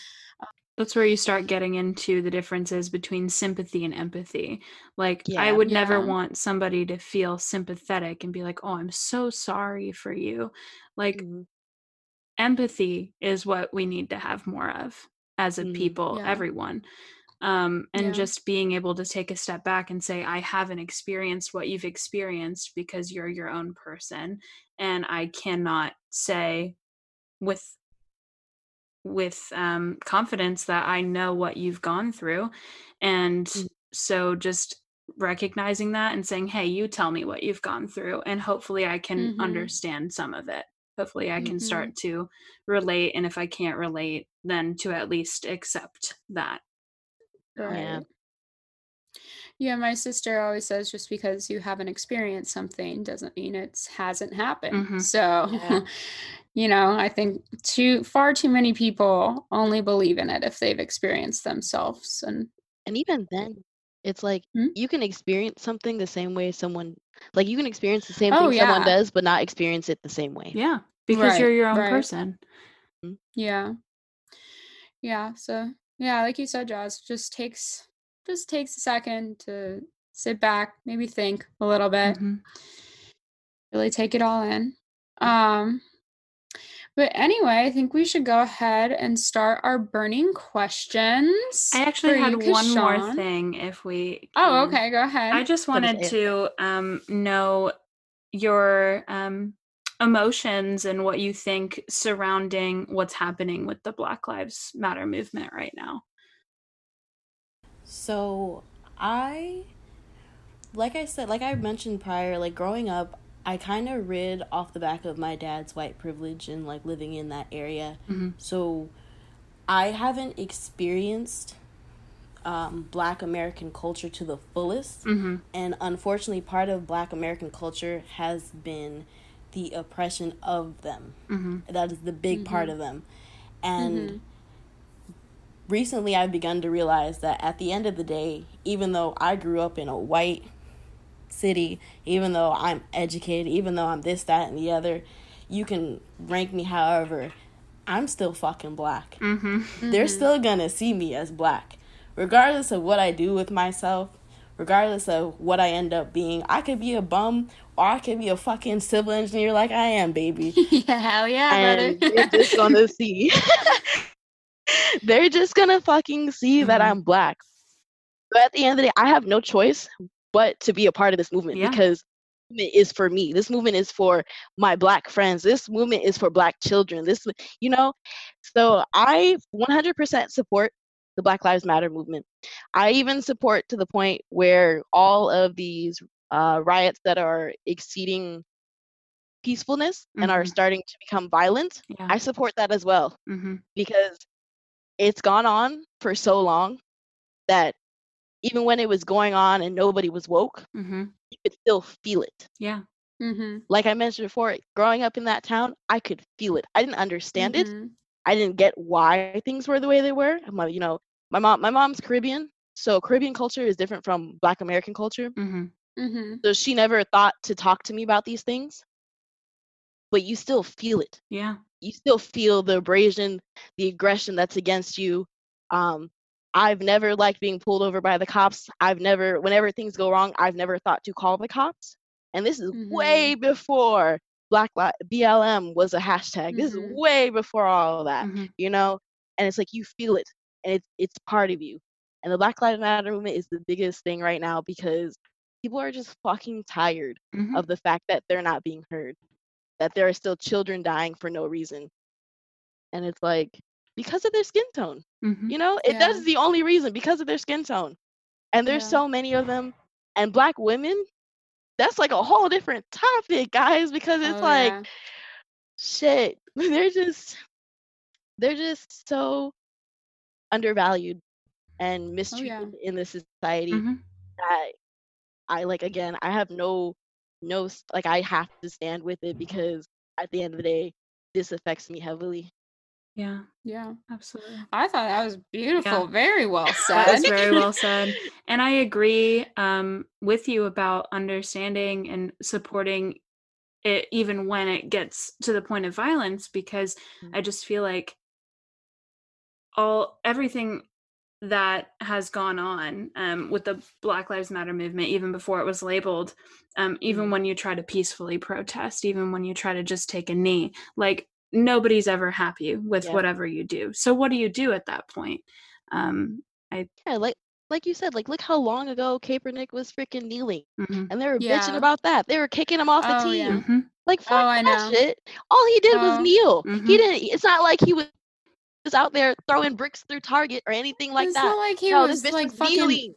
that's where you start getting into the differences between sympathy and empathy. Like I Yeah. would never want somebody to feel sympathetic and be like, "Oh, I'm so sorry for you." Like Mhm. empathy is what we need to have more of as a Mhm. people, Yeah. everyone. Um, and Yeah. just being able to take a step back and say, I haven't experienced what you've experienced because you're your own person. And I cannot say with with um, confidence that I know what you've gone through. And Mm. so just recognizing that and saying, hey, you tell me what you've gone through. And hopefully I can Mhm. understand some of it. Hopefully I can Mhm. start to relate. And if I can't relate, then to at least accept that. Right. Yeah. Yeah, my sister always says just because you haven't experienced something doesn't mean it hasn't happened. Mhm. So, Yeah. [LAUGHS] you know, I think too far too many people only believe in it if they've experienced themselves and And even then, it's like Hmm? you can experience something the same way someone like you can experience the same Oh, thing someone does, but not experience it the same way. Yeah. Because Right, you're your own right. person. yeah. Yeah, so yeah, like you said, Jaz, just takes just takes a second to sit back, maybe think a little bit. Mhm. really take it all in. Um, but anyway, I think we should go ahead and start our burning questions. I actually had you, 'cause one more thing if we Oh, okay, go ahead. I just wanted to um, know your um, emotions and what you think surrounding what's happening with the Black Lives Matter movement right now. So I, like I said, like I mentioned prior, like growing up, I kind of rid off the back of my dad's white privilege and like living in that area. Mhm. So I haven't experienced um, Black American culture to the fullest. Mm-hmm. And unfortunately, part of Black American culture has been the oppression of them. Mm-hmm. That is the big part Mhm. of them. And Mhm. recently I've begun to realize that at the end of the day, even though I grew up in a white city, even though I'm educated, even though I'm this, that, and the other, you can rank me however, I'm still fucking black. Mm-hmm. They're still gonna see me as black. Regardless of what I do with myself, regardless of what I end up being, I could be a bum or I can be a fucking civil engineer like I am, baby. yeah, [LAUGHS] hell yeah, and brother. they're just gonna [LAUGHS] see. [LAUGHS] they're just gonna fucking see that Mhm. I'm black. But at the end of the day, I have no choice but to be a part of this movement Yeah. because movement is for me. This movement is for my black friends. This movement is for black children. This, you know, so I 100% support the Black Lives Matter movement. I even support to the point where all of these uh, riots that are exceeding peacefulness and are Mhm. starting to become violent, Yeah. I support that as well mm-hmm. because it's gone on for so long that even when it was going on and nobody was woke, Mm-hmm. you could still feel it. Yeah. mm-hmm. Like I mentioned before, growing up in that town, I could feel it. I didn't understand it. Mhm. I didn't get why things were the way they were. My, you know, my mom, my mom's Caribbean, so Caribbean culture is different from Black American culture. Mm-hmm. Mhm. So she never thought to talk to me about these things. But you still feel it. Yeah. You still feel the abrasion, the aggression that's against you. Um, I've never liked being pulled over by the cops. I've never, whenever things go wrong, I've never thought to call the cops. And this is way before Black Li- BLM was a hashtag. This is Mhm. way before all of that, Mhm. you know. And it's like you feel it, and it's it's part of you. And the Black Lives Matter movement is the biggest thing right now because people are just fucking tired Mhm. of the fact that they're not being heard, that there are still children dying for no reason. And it's like because of their skin tone, Mhm. you know, it, Yeah. that's the only reason because of their skin tone. And there's Yeah. so many of them. And black women, that's like a whole different topic, guys, because it's Oh, like yeah. shit. [LAUGHS] They're just they're just so undervalued and mistreated in this society Mhm. that I like again, I have no no like I have to stand with it because at the end of the day, this affects me heavily. Yeah. yeah. Absolutely. I thought that was beautiful. Yeah. Very well said. [LAUGHS] That was very well said. And I agree um, with you about understanding and supporting it even when it gets to the point of violence because I just feel like all everything that has gone on um, with the Black Lives Matter movement, even before it was labeled, um, even Mhm. when you try to peacefully protest, even when you try to just take a knee, like nobody's ever happy with Yeah. whatever you do. So what do you do at that point? Um, Yeah, like like you said, like look how long ago Kaepernick was freaking kneeling, mhm, and they were bitching about that. They were kicking him off the Oh, team. yeah. mhm. Like fuck Oh, I that know. shit. All he did was Oh. kneel. Mhm. He didn't. It's not like he was was out there throwing bricks through Target or anything like it's that. not like he no, was like was fucking kneeling.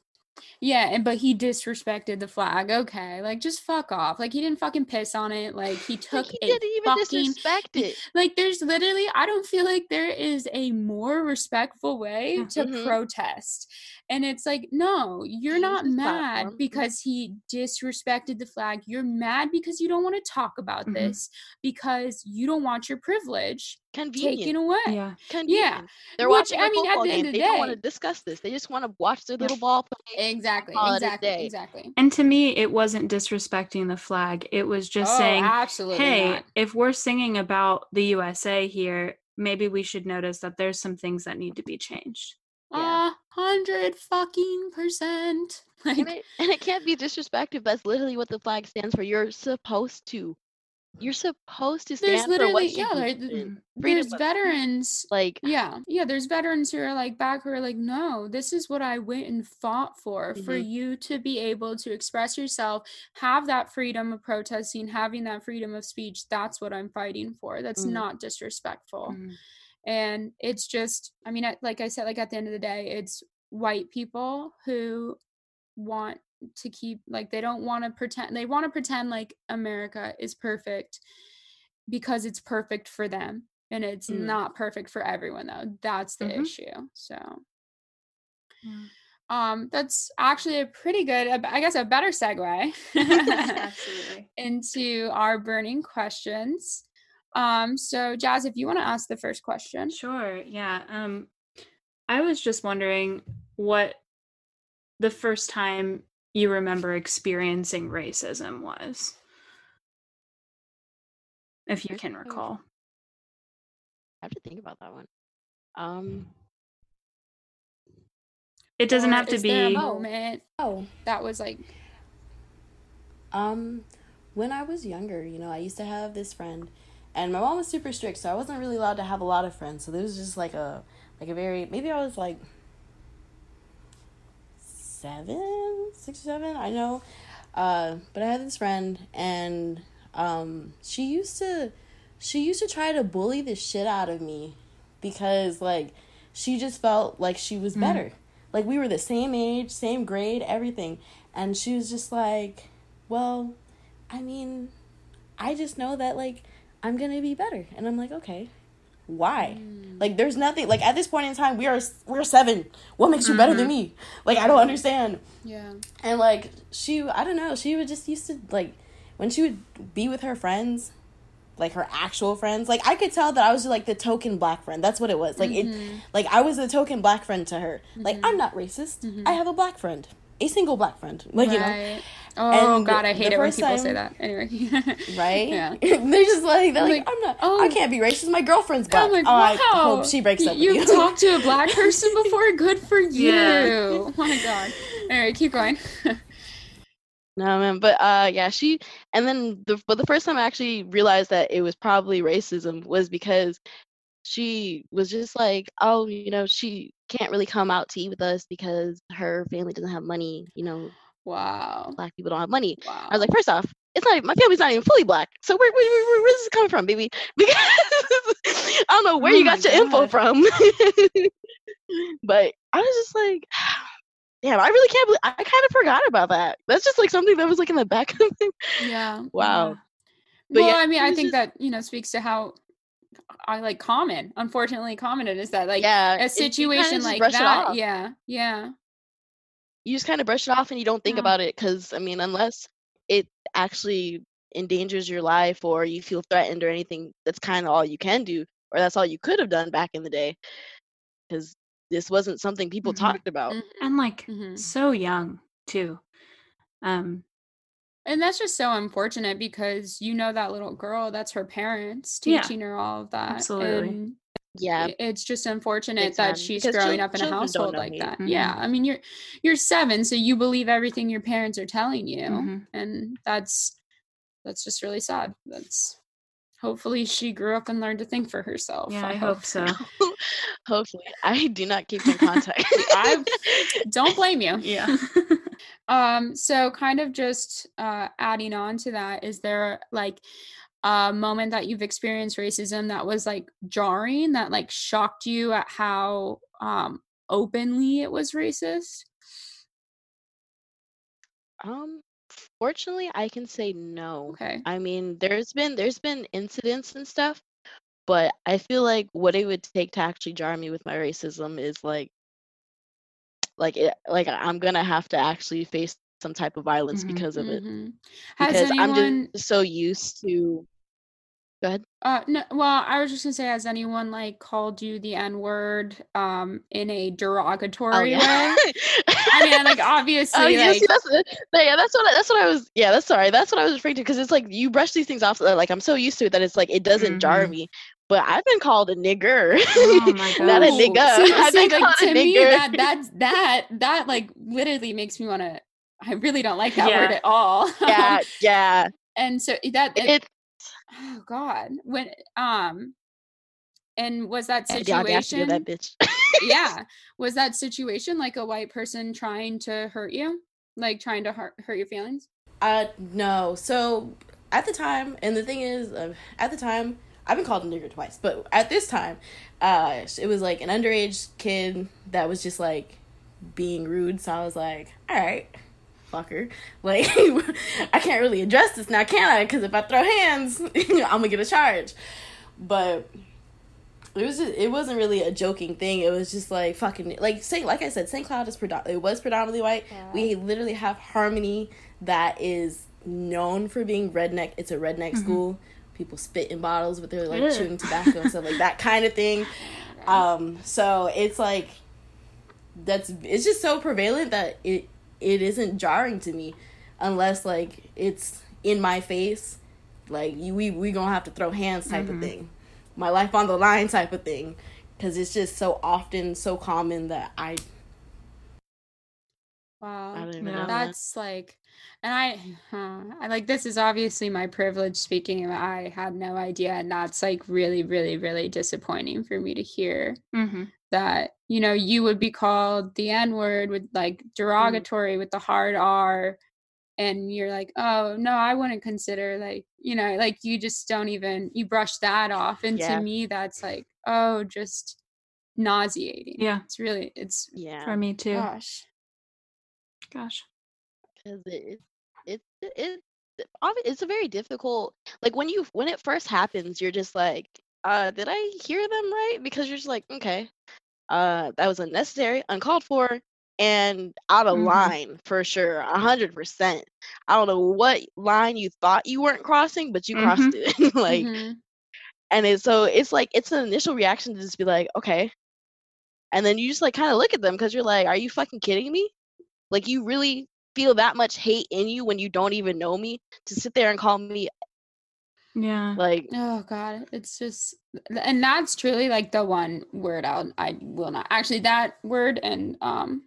Yeah, and but he disrespected the flag. Okay, like just fuck off. Like he didn't fucking piss on it. Like he Like took he didn't even fucking disrespect it. like there's literally I don't feel like there is a more respectful way to Mhm. protest. And it's like, no, you're not mad platform. Because he disrespected the flag. You're mad because you don't want to talk about Mhm. this because you don't want your privilege taken away. Yeah. Convenient. They're Which, watching I mean, at football the end game. of They the don't want to discuss this. They just want to watch their Yeah. little ball play. Exactly. call it a Exactly. day. Exactly. And to me, it wasn't disrespecting the flag. It was just oh, saying, absolutely hey, not. if we're singing about the USA here, maybe we should notice that there's some things that need to be changed. Yeah. A hundred fucking percent. [LAUGHS] And it, and it can't be disrespectful. That's literally what the flag stands for. You're supposed to. You're supposed to stand for what you yeah, there's veterans. Like Yeah, yeah, there's veterans who are like back who are like, no, this is what I went and fought for, for Mhm. you to be able to express yourself, have that freedom of protesting, having that freedom of speech. That's what I'm fighting for. That's Mhm. not disrespectful. Mm. And it's just i mean like i said like at the end of the day it's white people who want to keep like they don't want to pretend they want to pretend like america is perfect because it's perfect for them and it's Mm. not perfect for everyone though that's the Mhm. issue so Yeah. um that's actually a pretty good i guess a better segue [LAUGHS] Absolutely. [LAUGHS] into our burning questions um so Jaz if you want to ask the first question Sure. Yeah. Um, I was just wondering what the first time you remember experiencing racism was, if you can time I was- recall. I have to think about that one. Um, It doesn't have to is there a be. moment Oh, that was like Um, when I was younger, you know, I used to have this friend, and my mom was super strict, so I wasn't really allowed to have a lot of friends. So there was just like a, like a very maybe I was like seven, six or seven, I know. Uh, but I had this friend, and um, she used to, she used to try to bully the shit out of me, because like, she just felt like she was better. Like we were the same age, same grade, everything, and she was just like, well, I mean, I just know that like I'm gonna be better, and I'm like, okay, why? Like, there's nothing. Like at this point in time, we are we're seven. What makes you better than mm-hmm. me? Like I don't understand. yeah And like she, I don't know. She would just used to like when she would be with her friends, like her actual friends. Like I could tell that I was like the token black friend. That's what it was. Like it, mm-hmm. like I was the token black friend to her. Like mm-hmm. I'm not racist. I have a black friend, a single black friend. Like you know, right oh and god i hate it when people say that anyway [LAUGHS] right? yeah [LAUGHS] they're just like they're like, Like, I'm not. oh. I can't be racist. My girlfriend's black. I'm like, oh, I wow. hope she breaks up with You've you. [LAUGHS] talked to a black person before. Good for you. Yeah. Oh my god. All right, keep going. no man, but uh, yeah, she. And then the but the first time I actually realized that it was probably racism was because she was just like, oh, you know, she can't really come out to eat with us because her family doesn't have money. You know, wow. black people don't have money. Wow. I was like, first off, it's not my family's not even fully black. So where where, where, where's this coming from, baby? [LAUGHS] Because I don't know where Oh you got your info from. [LAUGHS] but I was just like, [SIGHS] damn, I really can't believe I kind of forgot about that. That's just like something that was like in the back of my yeah. [LAUGHS] Wow. Yeah. But well, yeah, I mean, I think just- that you know speaks to how I like common, unfortunately, common it is that like yeah, a situation like that. Yeah. Yeah. You just kind of brush it off and you don't think Yeah. about it because I mean, unless it actually endangers your life or you feel threatened or anything, that's kind of all you can do, or that's all you could have done back in the day. Because this wasn't something people Mhm. talked about. Mhm, And like mhm. so young too. Um, And that's just so unfortunate because you know that little girl, that's her parents Yeah. teaching her all of that. Absolutely. And Yeah. it's just unfortunate Big that time, she's growing up in a household like me. that. Mhm. Yeah, I mean you're you're seven, so you believe everything your parents are telling you, Mhm. and that's that's just really sad. That's hopefully she grew up and learned to think for herself. Yeah, I hope so. [LAUGHS] [LAUGHS] Hopefully. I do not keep in contact. [LAUGHS] I Don't blame you. Yeah. Um, so kind of just uh adding on to that, is there like a moment that you've experienced racism that was like jarring, that like shocked you at how um openly it was racist? um fortunately I can say no. Okay. I mean, there's been there's been incidents and stuff, but I feel like what it would take to actually jar me with my racism is like like it like I'm gonna have to actually face some type of violence Mhm. because of it. Mhm. Has Because anyone I'm just so used to Go ahead. uh no well, I was just gonna say, has anyone like called you the N-word um in a Oh derogatory yeah. way? I mean, like [LAUGHS] obviously Oh yeah, like see, that's the- yeah, that's what I, that's what I was. Yeah, that's sorry. That's what I was referring to because it's like you brush these things off. uh, Like I'm so used to it that it's like it doesn't jar Mhm. me. But I've been called a nigger. Oh my [LAUGHS] Not a nigga. See, I've been like called a to me, nigger. that that's that that like literally makes me want to. I really don't like that word at all. yeah, [LAUGHS] yeah. and so that it, It, oh god when um and was that the audacity of situation that bitch. yeah [LAUGHS] was that situation like a white person trying to hurt you like trying to hurt, hurt your feelings Uh, no. So at the time, and the thing is, uh, at the time, I've been called a nigger twice, but at this time, uh, it was like an underage kid that was just like being rude. So I was like, all right, fucker. Like, [LAUGHS] I can't really address this now, can I? Because if I throw hands, [LAUGHS] I'm gonna get a charge. But it was just, it wasn't really a joking thing. It was just like fucking like Saint like I said, St. Cloud is predom- it was predominantly white. We literally have Harmony that is known for being redneck. It's a redneck school. People spit in bottles with their like Ugh. chewing tobacco and stuff like that kind of thing. [LAUGHS] Um, so it's like that's it's just so prevalent that it it isn't jarring to me unless like it's in my face like you we we gonna have to throw hands type of mm-hmm. thing my life on the line type of thing because it's just so often so common that i wow I don't even Yeah. know. that. that's like and i huh, i like this is obviously my privilege speaking i had no idea and that's like really really really disappointing for me to hear hmm that you know you would be called the n word with like derogatory with the hard r and you're like oh no i wouldn't consider like you know like you just don't even you brush that off and Yeah. to me that's like oh just nauseating Yeah. it's really it's Yeah. For me too. gosh Gosh. Because it it it, it it's a very difficult like when you when it first happens you're just like uh did i hear them right? Because you're just like okay uh that was unnecessary uncalled for and out of Mhm. line for sure a hundred percent. I don't know what line you thought you weren't crossing but you crossed it. [LAUGHS] Like Mhm. and it's so it's like it's an initial reaction to just be like okay. And then you just like kind of look at them because you're like are you fucking kidding me? Like you really feel that much hate in you when you don't even know me to sit there and call me Yeah. like Oh god, it's just and that's truly like the one word I'll I will not actually that word and um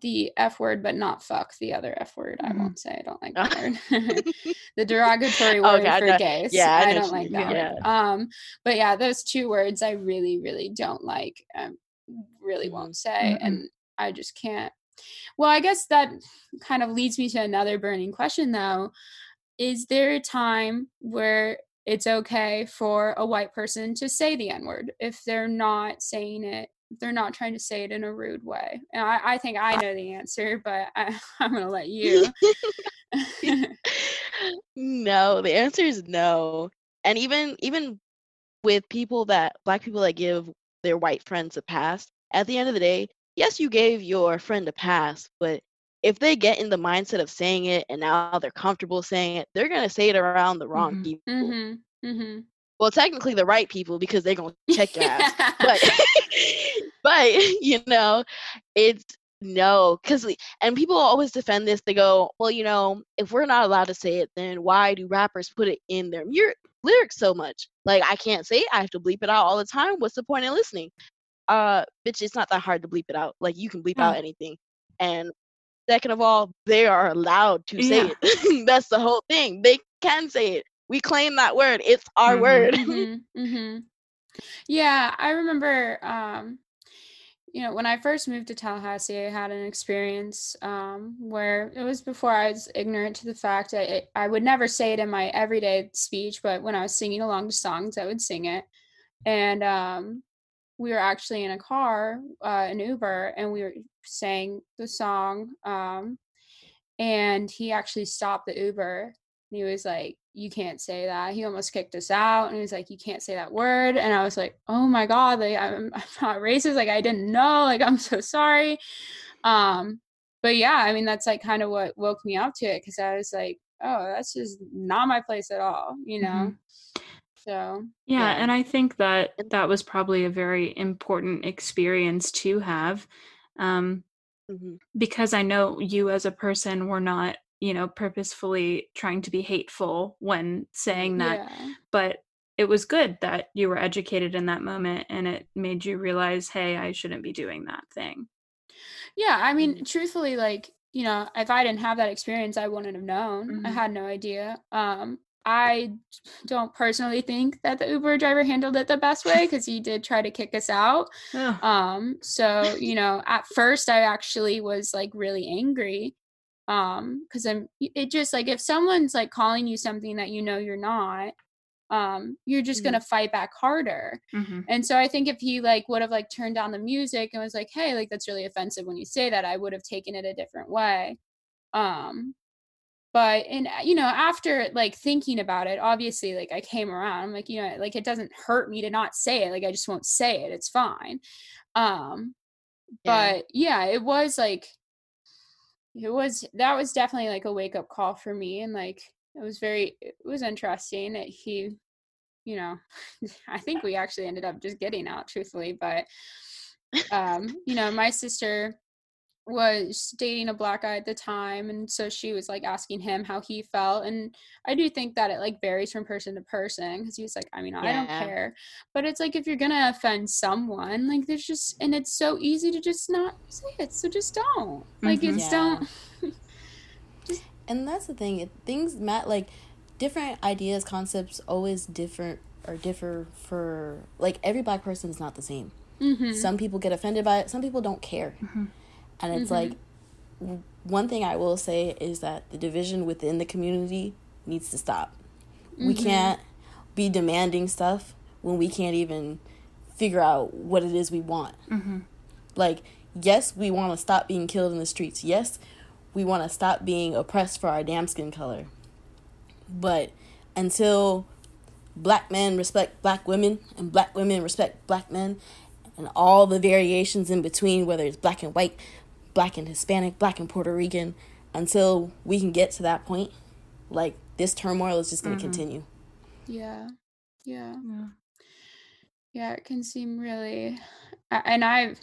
the F word, but not fuck the other F word. I Mhm. won't say I don't like that word. [LAUGHS] [LAUGHS] the derogatory word Okay, I for know- gays. yeah, I I, don't like that mean, word. Um but yeah, those two words I really, really don't like. Um really won't say. Mm-mm. And I just can't well, I guess that kind of leads me to another burning question though. Is there a time where it's okay for a white person to say the N word if they're not saying it, they're not trying to say it in a rude way? And I, I think I know the answer, but [LAUGHS] I, I'm going to let you. [LAUGHS] no the answer is no and even even with people that black people that give their white friends a pass at the end of the day yes you gave your friend a pass but if they get in the mindset of saying it and now they're comfortable saying it they're going to say it around the wrong Mhm. people hmm hmm well technically the right people because they're going [LAUGHS] to check your ass but [LAUGHS] but [LAUGHS] you know it's no because and people always defend this they go well you know if we're not allowed to say it then why do rappers put it in their lyrics so much Like I can't say it. I have to bleep it out all the time. What's the point in listening? Uh, bitch, it's not that hard to bleep it out. Like you can bleep out anything. And second of all, they are allowed to say Yeah. it. [LAUGHS] That's the whole thing. They can say it. We claim that word. It's our Mhm. word. [LAUGHS] hmm hmm Yeah, I remember, um, you know, when I first moved to Tallahassee, I had an experience um, where it was before I was ignorant to the fact that it, I would never say it in my everyday speech, but when I was singing along to songs, I would sing it. And um, we were actually in a car, uh, an Uber, and we were sang the song. Um, and he actually stopped the Uber he was like, You can't say that. He almost kicked us out. And he was like, You can't say that word. And I was like, Oh my God, like I'm, [LAUGHS] I'm not racist. Like I didn't know. Like I'm so sorry. Um, but yeah, I mean that's like kind of what woke me up to it because I was like, Oh, that's just not my place at all, you know? So Yeah, Yeah. and I think that that was probably a very important experience to have. Um, Mhm. because I know you as a person were not, you know, purposefully trying to be hateful when saying that, yeah. but it was good that you were educated in that moment and it made you realize, hey, I shouldn't be doing that thing. Yeah, I mean, truthfully, like, you know, if I didn't have that experience, I wouldn't have known. I Mhm. had no idea. Um, I don't personally think that the Uber driver handled it the best way because he did try to kick us out. Ugh. Um, so, you know, at first I actually was like really angry. Um, because I'm it just like if someone's like calling you something that you know you're not, um, you're just gonna fight back harder. Mhm. And so I think if he like would have like turned down the music and was like, "Hey, like that's really offensive when you say that," I would have taken it a different way. Um but and uh, you know, after like thinking about it, obviously like I came around. I'm like, you know, like it doesn't hurt me to not say it. Like I just won't say it. It's fine. Um Yeah. but yeah, it was like it was that was definitely like a wake up call for me and like it was very it was interesting that he you know [LAUGHS] i think we actually ended up just getting out truthfully but um you know my sister was dating a black guy at the time and so she was like asking him how he felt and i do think that it like varies from person to person because he was like i mean i don't care but it's like if you're gonna offend someone like there's just and it's so easy to just not say it so just don't like Mhm. it's Yeah. [LAUGHS] don't and that's the thing it, things mat like different ideas concepts always different or differ for like every black person is not the same Mhm. some people get offended by it some people don't care and it's Mhm. like w- one thing i will say is that the division within the community needs to stop we Mhm. can't be demanding stuff when we can't even figure out what it is we want Mhm. like yes we want to stop being killed in the streets yes we want to stop being oppressed for our damn skin color but until black men respect black women and black women respect black men and all the variations in between whether it's black and white black and hispanic black and puerto rican until we can get to that point like this turmoil is just going to continue yeah yeah Yeah. yeah it can seem really and i've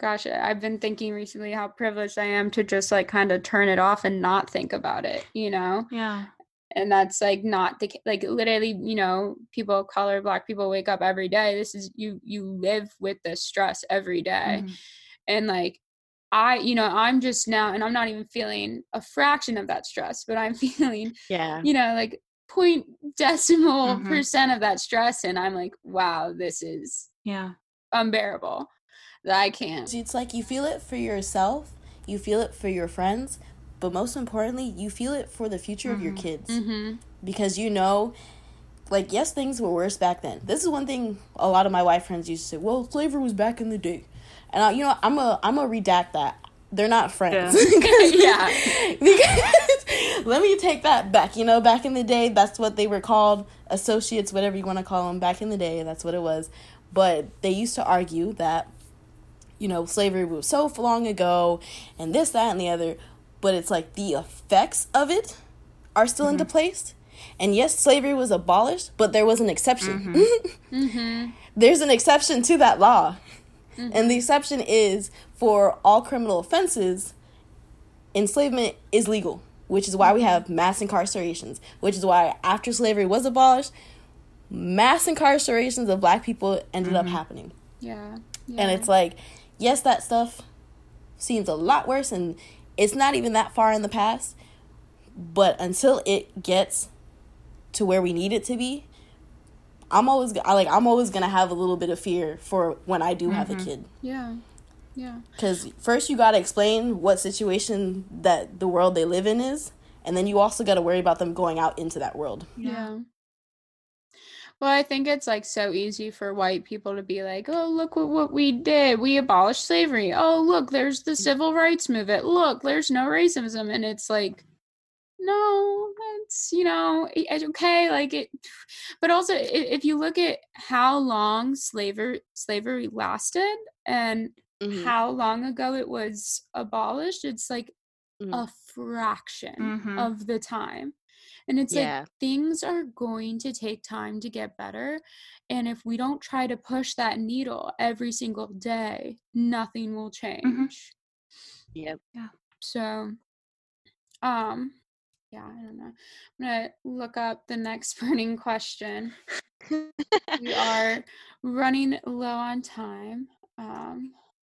gosh i've been thinking recently how privileged i am to just like kind of turn it off and not think about it you know Yeah. and that's like not the like literally you know people of color black people wake up every day this is you you live with the stress every day Mhm. and like i you know i'm just now and i'm not even feeling a fraction of that stress but i'm [LAUGHS] feeling Yeah. you know like point decimal Mhm. percent of that stress and i'm like wow this is Yeah. unbearable that i can't it's like you feel it for yourself you feel it for your friends but most importantly you feel it for the future of your Mhm. kids mm-hmm. because you know like yes things were worse back then this is one thing a lot of my white friends used to say well slavery was back in the day and I, you know i'm a i'm a redact that. They're not friends. Yeah. [LAUGHS] [LAUGHS] [LAUGHS] because let me take that back. You know back in the day that's what they were called. Associates whatever you want to call them back in the day that's what it was. But they used to argue that you know slavery was so long ago and this that and the other. But it's like the effects of it are still into place. And yes slavery was abolished but there was an exception. Mm-hmm. there's an exception to that law and the exception is for all criminal offenses enslavement is legal which is why we have mass incarcerations which is why after slavery was abolished mass incarcerations of black people ended up Mhm. happening. Yeah. And it's like, yes, that stuff seems a lot worse and it's not even that far in the past. But until it gets to where we need it to be, I'm always I like I'm always gonna have a little bit of fear for when I do have a Mhm. kid. yeah. Yeah. Because first you gotta explain what situation that the world they live in is, and then you also gotta worry about them going out into that world. Yeah. Well, I think it's like so easy for white people to be like, oh, look what, what we did. We abolished slavery. Oh, look, there's the civil rights movement. Look, there's no racism. And it's like, no, it's, you know, it's okay. Like it, but also if you look at how long slavery, slavery lasted and Mhm. how long ago it was abolished, it's like Mhm. a fraction Mhm. of the time. And it's Yeah. like things are going to take time to get better. And if we don't try to push that needle every single day, nothing will change. Yep. Yeah. So, um, yeah, I don't know. I'm gonna look up the next [LAUGHS] burning question. We are [LAUGHS] running low on time. Um,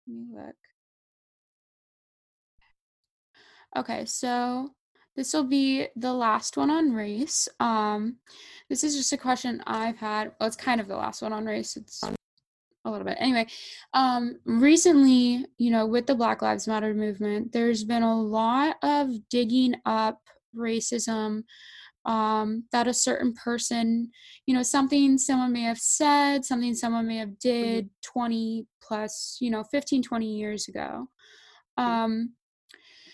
let me look. Okay, so this will be the last one on race. Um, this is just a question I've had. Well, it's kind of the last one on race. It's a little bit. Anyway, um, recently, you know, with the Black Lives Matter movement, there's been a lot of digging up racism um that a certain person you know something someone may have said something someone may have did 20 plus you know 15 20 years ago. Um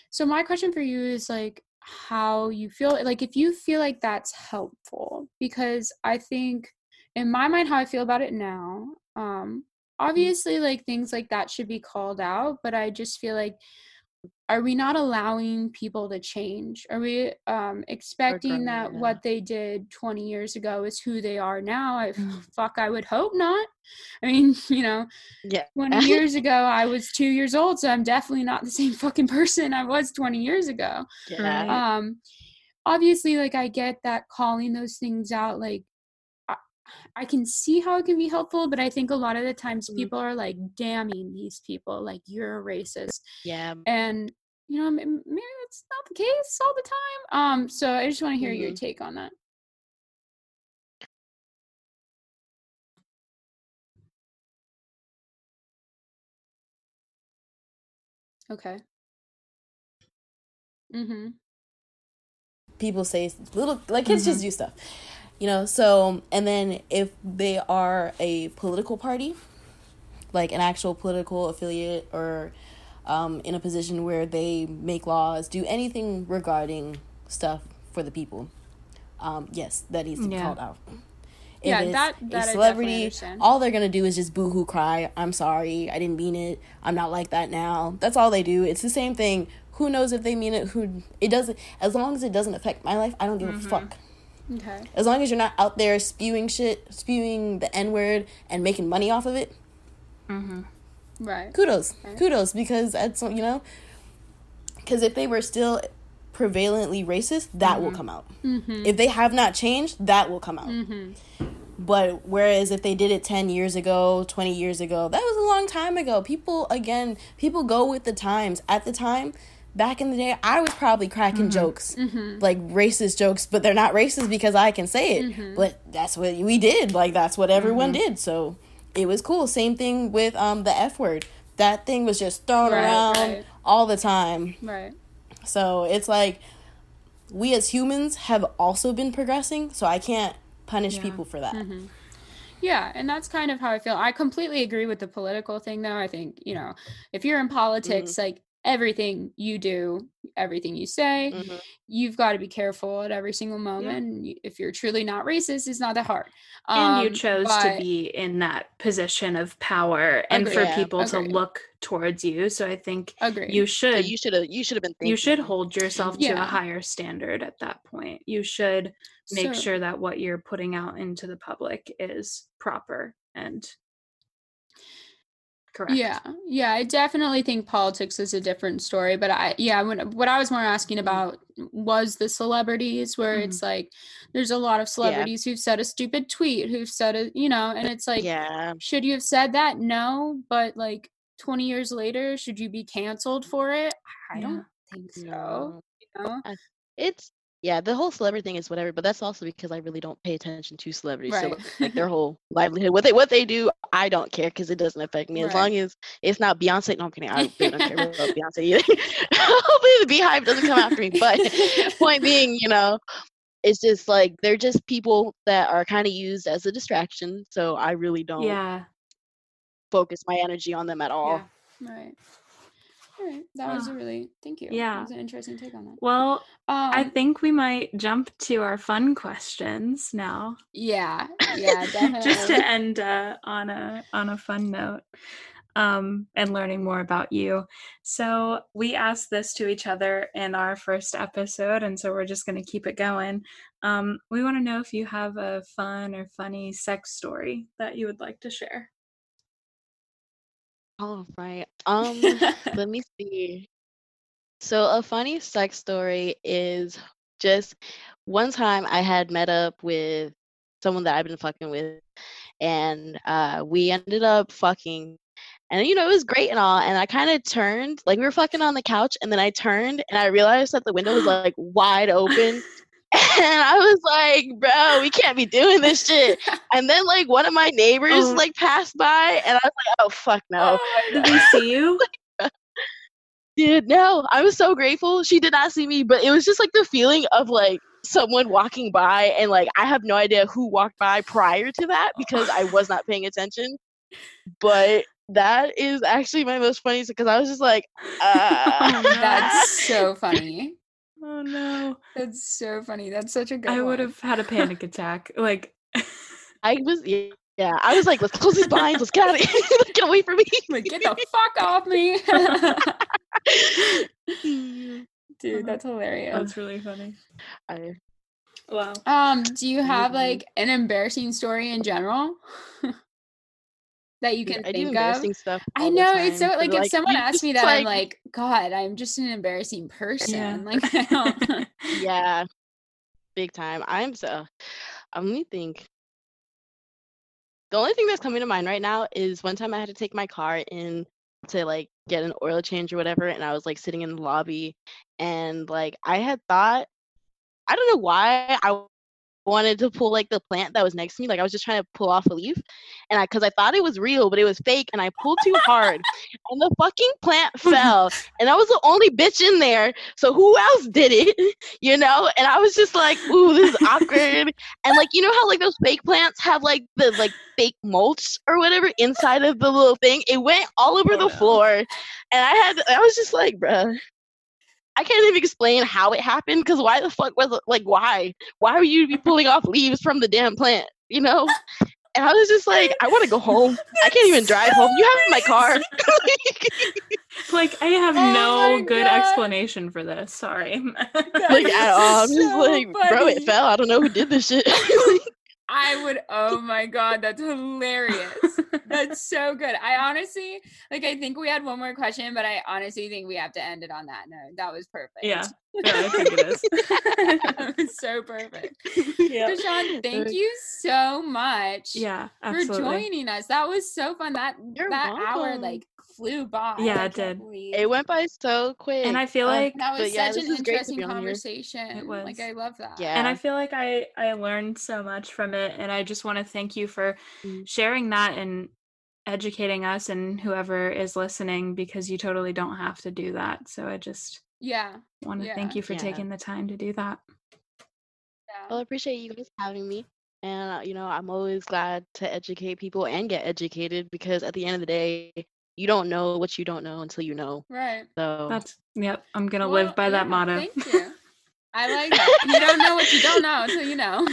so my question for you is like how you feel like if you feel like that's helpful because i think in my mind how i feel about it now um obviously like things like that should be called out but i just feel like are we not allowing people to change are we um expecting that yeah. what they did 20 years ago is who they are now i Mm. [LAUGHS] fuck i would hope not i mean [LAUGHS] you know Yeah. 20 [LAUGHS] years ago i was two years old so i'm definitely not the same fucking person i was 20 years ago Yeah. Um obviously like i get that calling those things out like I, can see how it can be helpful but i think a lot of the times Mhm. people are like damning these people like you're a racist Yeah. and you know maybe that's not the case all the time um so i just want to hear your Mhm. take on that okay mm-hmm people say little like kids just do stuff you know so and then if they are a political party like an actual political affiliate or um, in a position where they make laws do anything regarding stuff for the people um, yes that needs to be Yeah. called out. If Yeah, that- that a celebrity all they're gonna do is just boo-hoo cry i'm sorry i didn't mean it i'm not like that now. That's all they do. It's the same thing. Who knows if they mean it who it doesn't as long as it doesn't affect my life i don't give a fuck okay. As long as you're not out there spewing shit spewing the n-word and making money off of it. Mm-hmm. right. Kudos. Right. kudos because that's you know because if they were still prevalently racist that will come out. Mm-hmm. If they have not changed that will come out. Mm-hmm. But whereas if they did it 10 years ago 20 years ago that was a long time ago. People again people go with the times. At the time back in the day i was probably cracking jokes mm-hmm like racist jokes but they're not racist because i can say it Mhm. but that's what we did like that's what everyone Mm-hmm. did so it was cool same thing with um the f word that thing was just thrown Right, around right. all the time right so it's like we as humans have also been progressing so i can't punish Yeah. people for that Mm-hmm. Yeah, and that's kind of how I feel. I completely agree with the political thing, though. I think, you know, if you're in politics, like everything you do, everything you say, Mhm. you've got to be careful at every single moment. and y- If you're truly not racist, it's not that hard. and you Um, chose to be in that position of power and for Yeah, people to look towards you so i think Agree. you So should you should have you should have been thinking. you should hold yourself to a higher standard at that point you should make So- sure that what you're putting out into the public is proper and correct. Yeah, yeah, I definitely think politics is a different story. But I, yeah, when, what I was more asking Mm-hmm. about was the celebrities, where Mhm. it's like there's a lot of celebrities who've said a stupid tweet, who've said a, you know, and it's like, yeah. should you have said that? No, but like 20 years later, should you be canceled for it? I Yeah. don't think so. No. You know? It's yeah, the whole celebrity thing is whatever, but that's also because I really don't pay attention to celebrities. So Right. like their [LAUGHS] whole livelihood, what they what they do, I don't care because it doesn't affect me. As Right. long as it's not Beyonce. No, I'm kidding. I really don't care [LAUGHS] about Beyonce either. [LAUGHS] Hopefully the BeyHive doesn't come after me. But point being, you know, it's just like they're just people that are kind of used as a distraction. So I really don't Yeah. focus my energy on them at all. Yeah. Right. All right. That was Ah. a really thank you. Yeah. That was an interesting take on that. Well, Um, I think we might jump to our fun questions now. yeah, yeah, definitely. [LAUGHS] just to end uh, on a on a fun note um, and learning more about you. So we asked this to each other in our first episode, and so we're just going to keep it going. Um, we want to know if you have a fun or funny sex story that you would like to share. All right. [LAUGHS] Um, let me see. So a funny sex story is just one time I had met up with someone that I've been fucking with, and uh, we ended up fucking. And you know, it was great and all. And I kind of turned, like we were fucking on the couch, and then I turned and I realized that the window was like wide open. And I was like, bro, we can't be doing this shit. [LAUGHS] And then like one of my neighbors Oh. like passed by and I was like, oh fuck no. [LAUGHS] Did they see you? Dude, no, I was so grateful. She did not see me, but it was just like the feeling of like someone walking by and like I have no idea who walked by prior to that because I was not paying attention. But that is actually my most funny because I was just like, uh, [LAUGHS] Oh. That's so funny. Oh no! That's so funny. That's such a good. I would have had a panic attack. Like, [LAUGHS] I was yeah, I was like, let's close these blinds, let's get out of here, [LAUGHS] get away from me. Like, get the fuck off me, [LAUGHS] dude. That's hilarious. that's really funny. I, Wow. Um, do you have like an embarrassing story in general that you yeah, can I do think of? stuff. I know it's so like if someone asks me that, I'm like, God, I'm just an embarrassing person. Yeah. Like, I don't. [LAUGHS] [LAUGHS] yeah, big time. I'm so. I'm let me think. The only thing that's coming to mind right now is one time I had to take my car in to like get an oil change or whatever, and I was like sitting in the lobby, and like I had thought, I don't know why I wanted to pull like the plant that was next to me, like I was just trying to pull off a leaf, and I because I thought it was real, but it was fake, and I pulled too hard, and the fucking plant [LAUGHS] fell, and I was the only bitch in there, so who else did it? [LAUGHS] You know, and I was just like, ooh, this is awkward. and like, you know how like those fake plants have like the like fake mulch or whatever inside of the little thing? It went all over Oh, the no. floor. And I had I was just like, bruh. I can't even explain how it happened because why the fuck was it like why? Why would you be pulling off leaves from the damn plant? You know? And I was just like, I want to go home. I can't even drive home. You have my car. [LAUGHS] Like, I have Oh no good God. explanation for this. Sorry. [LAUGHS] like at all. I'm just so like, bro, it fell. I don't know who did this shit. [LAUGHS] I would. Oh [LAUGHS] my God, that's hilarious. That's so good. I honestly like. I think we had one more question, but I honestly think we have to end it on that note. That was perfect. yeah. Yeah, I think it is. [LAUGHS] that was so perfect. yeah. Kishon, thank you so much. Yeah, for joining us. That was so fun. That You're that hour like flew by. Yeah, I it did. believe. it went by so quick. And I feel Uh, like that was But yeah, such an is interesting be on here. conversation. It was. Like. I love that. yeah. and I feel like I I learned so much from it and I just want to thank you for Mm. sharing that and educating us and whoever is listening because you totally don't have to do that. So I just Yeah. want to Yeah. thank you for Yeah. taking the time to do that. yeah. Well, I appreciate you guys having me. And, uh, you know, I'm always glad to educate people and get educated because at the end of the day, you don't know what you don't know until you know. Right. So, That's yep, I'm going to Well, live by that yeah, motto. Thank you. I like that. You don't know what you don't know until you know.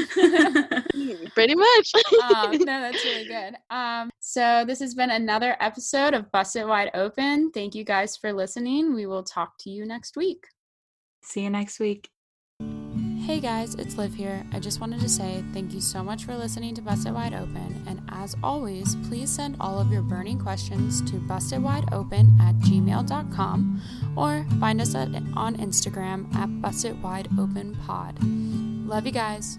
[LAUGHS] [LAUGHS] pretty much. um, [LAUGHS] no, that's really good. Um, so this has been another episode of Busted Wide Open. Thank you guys for listening. We will talk to you next week. See you next week. Hey guys, it's Liv here. I just wanted to say thank you so much for listening to Busted Wide Open, and as always, please send all of your burning questions to bustedwideopen at gmail.com or find us at, on Instagram at bustedwideopenpod. Love you guys.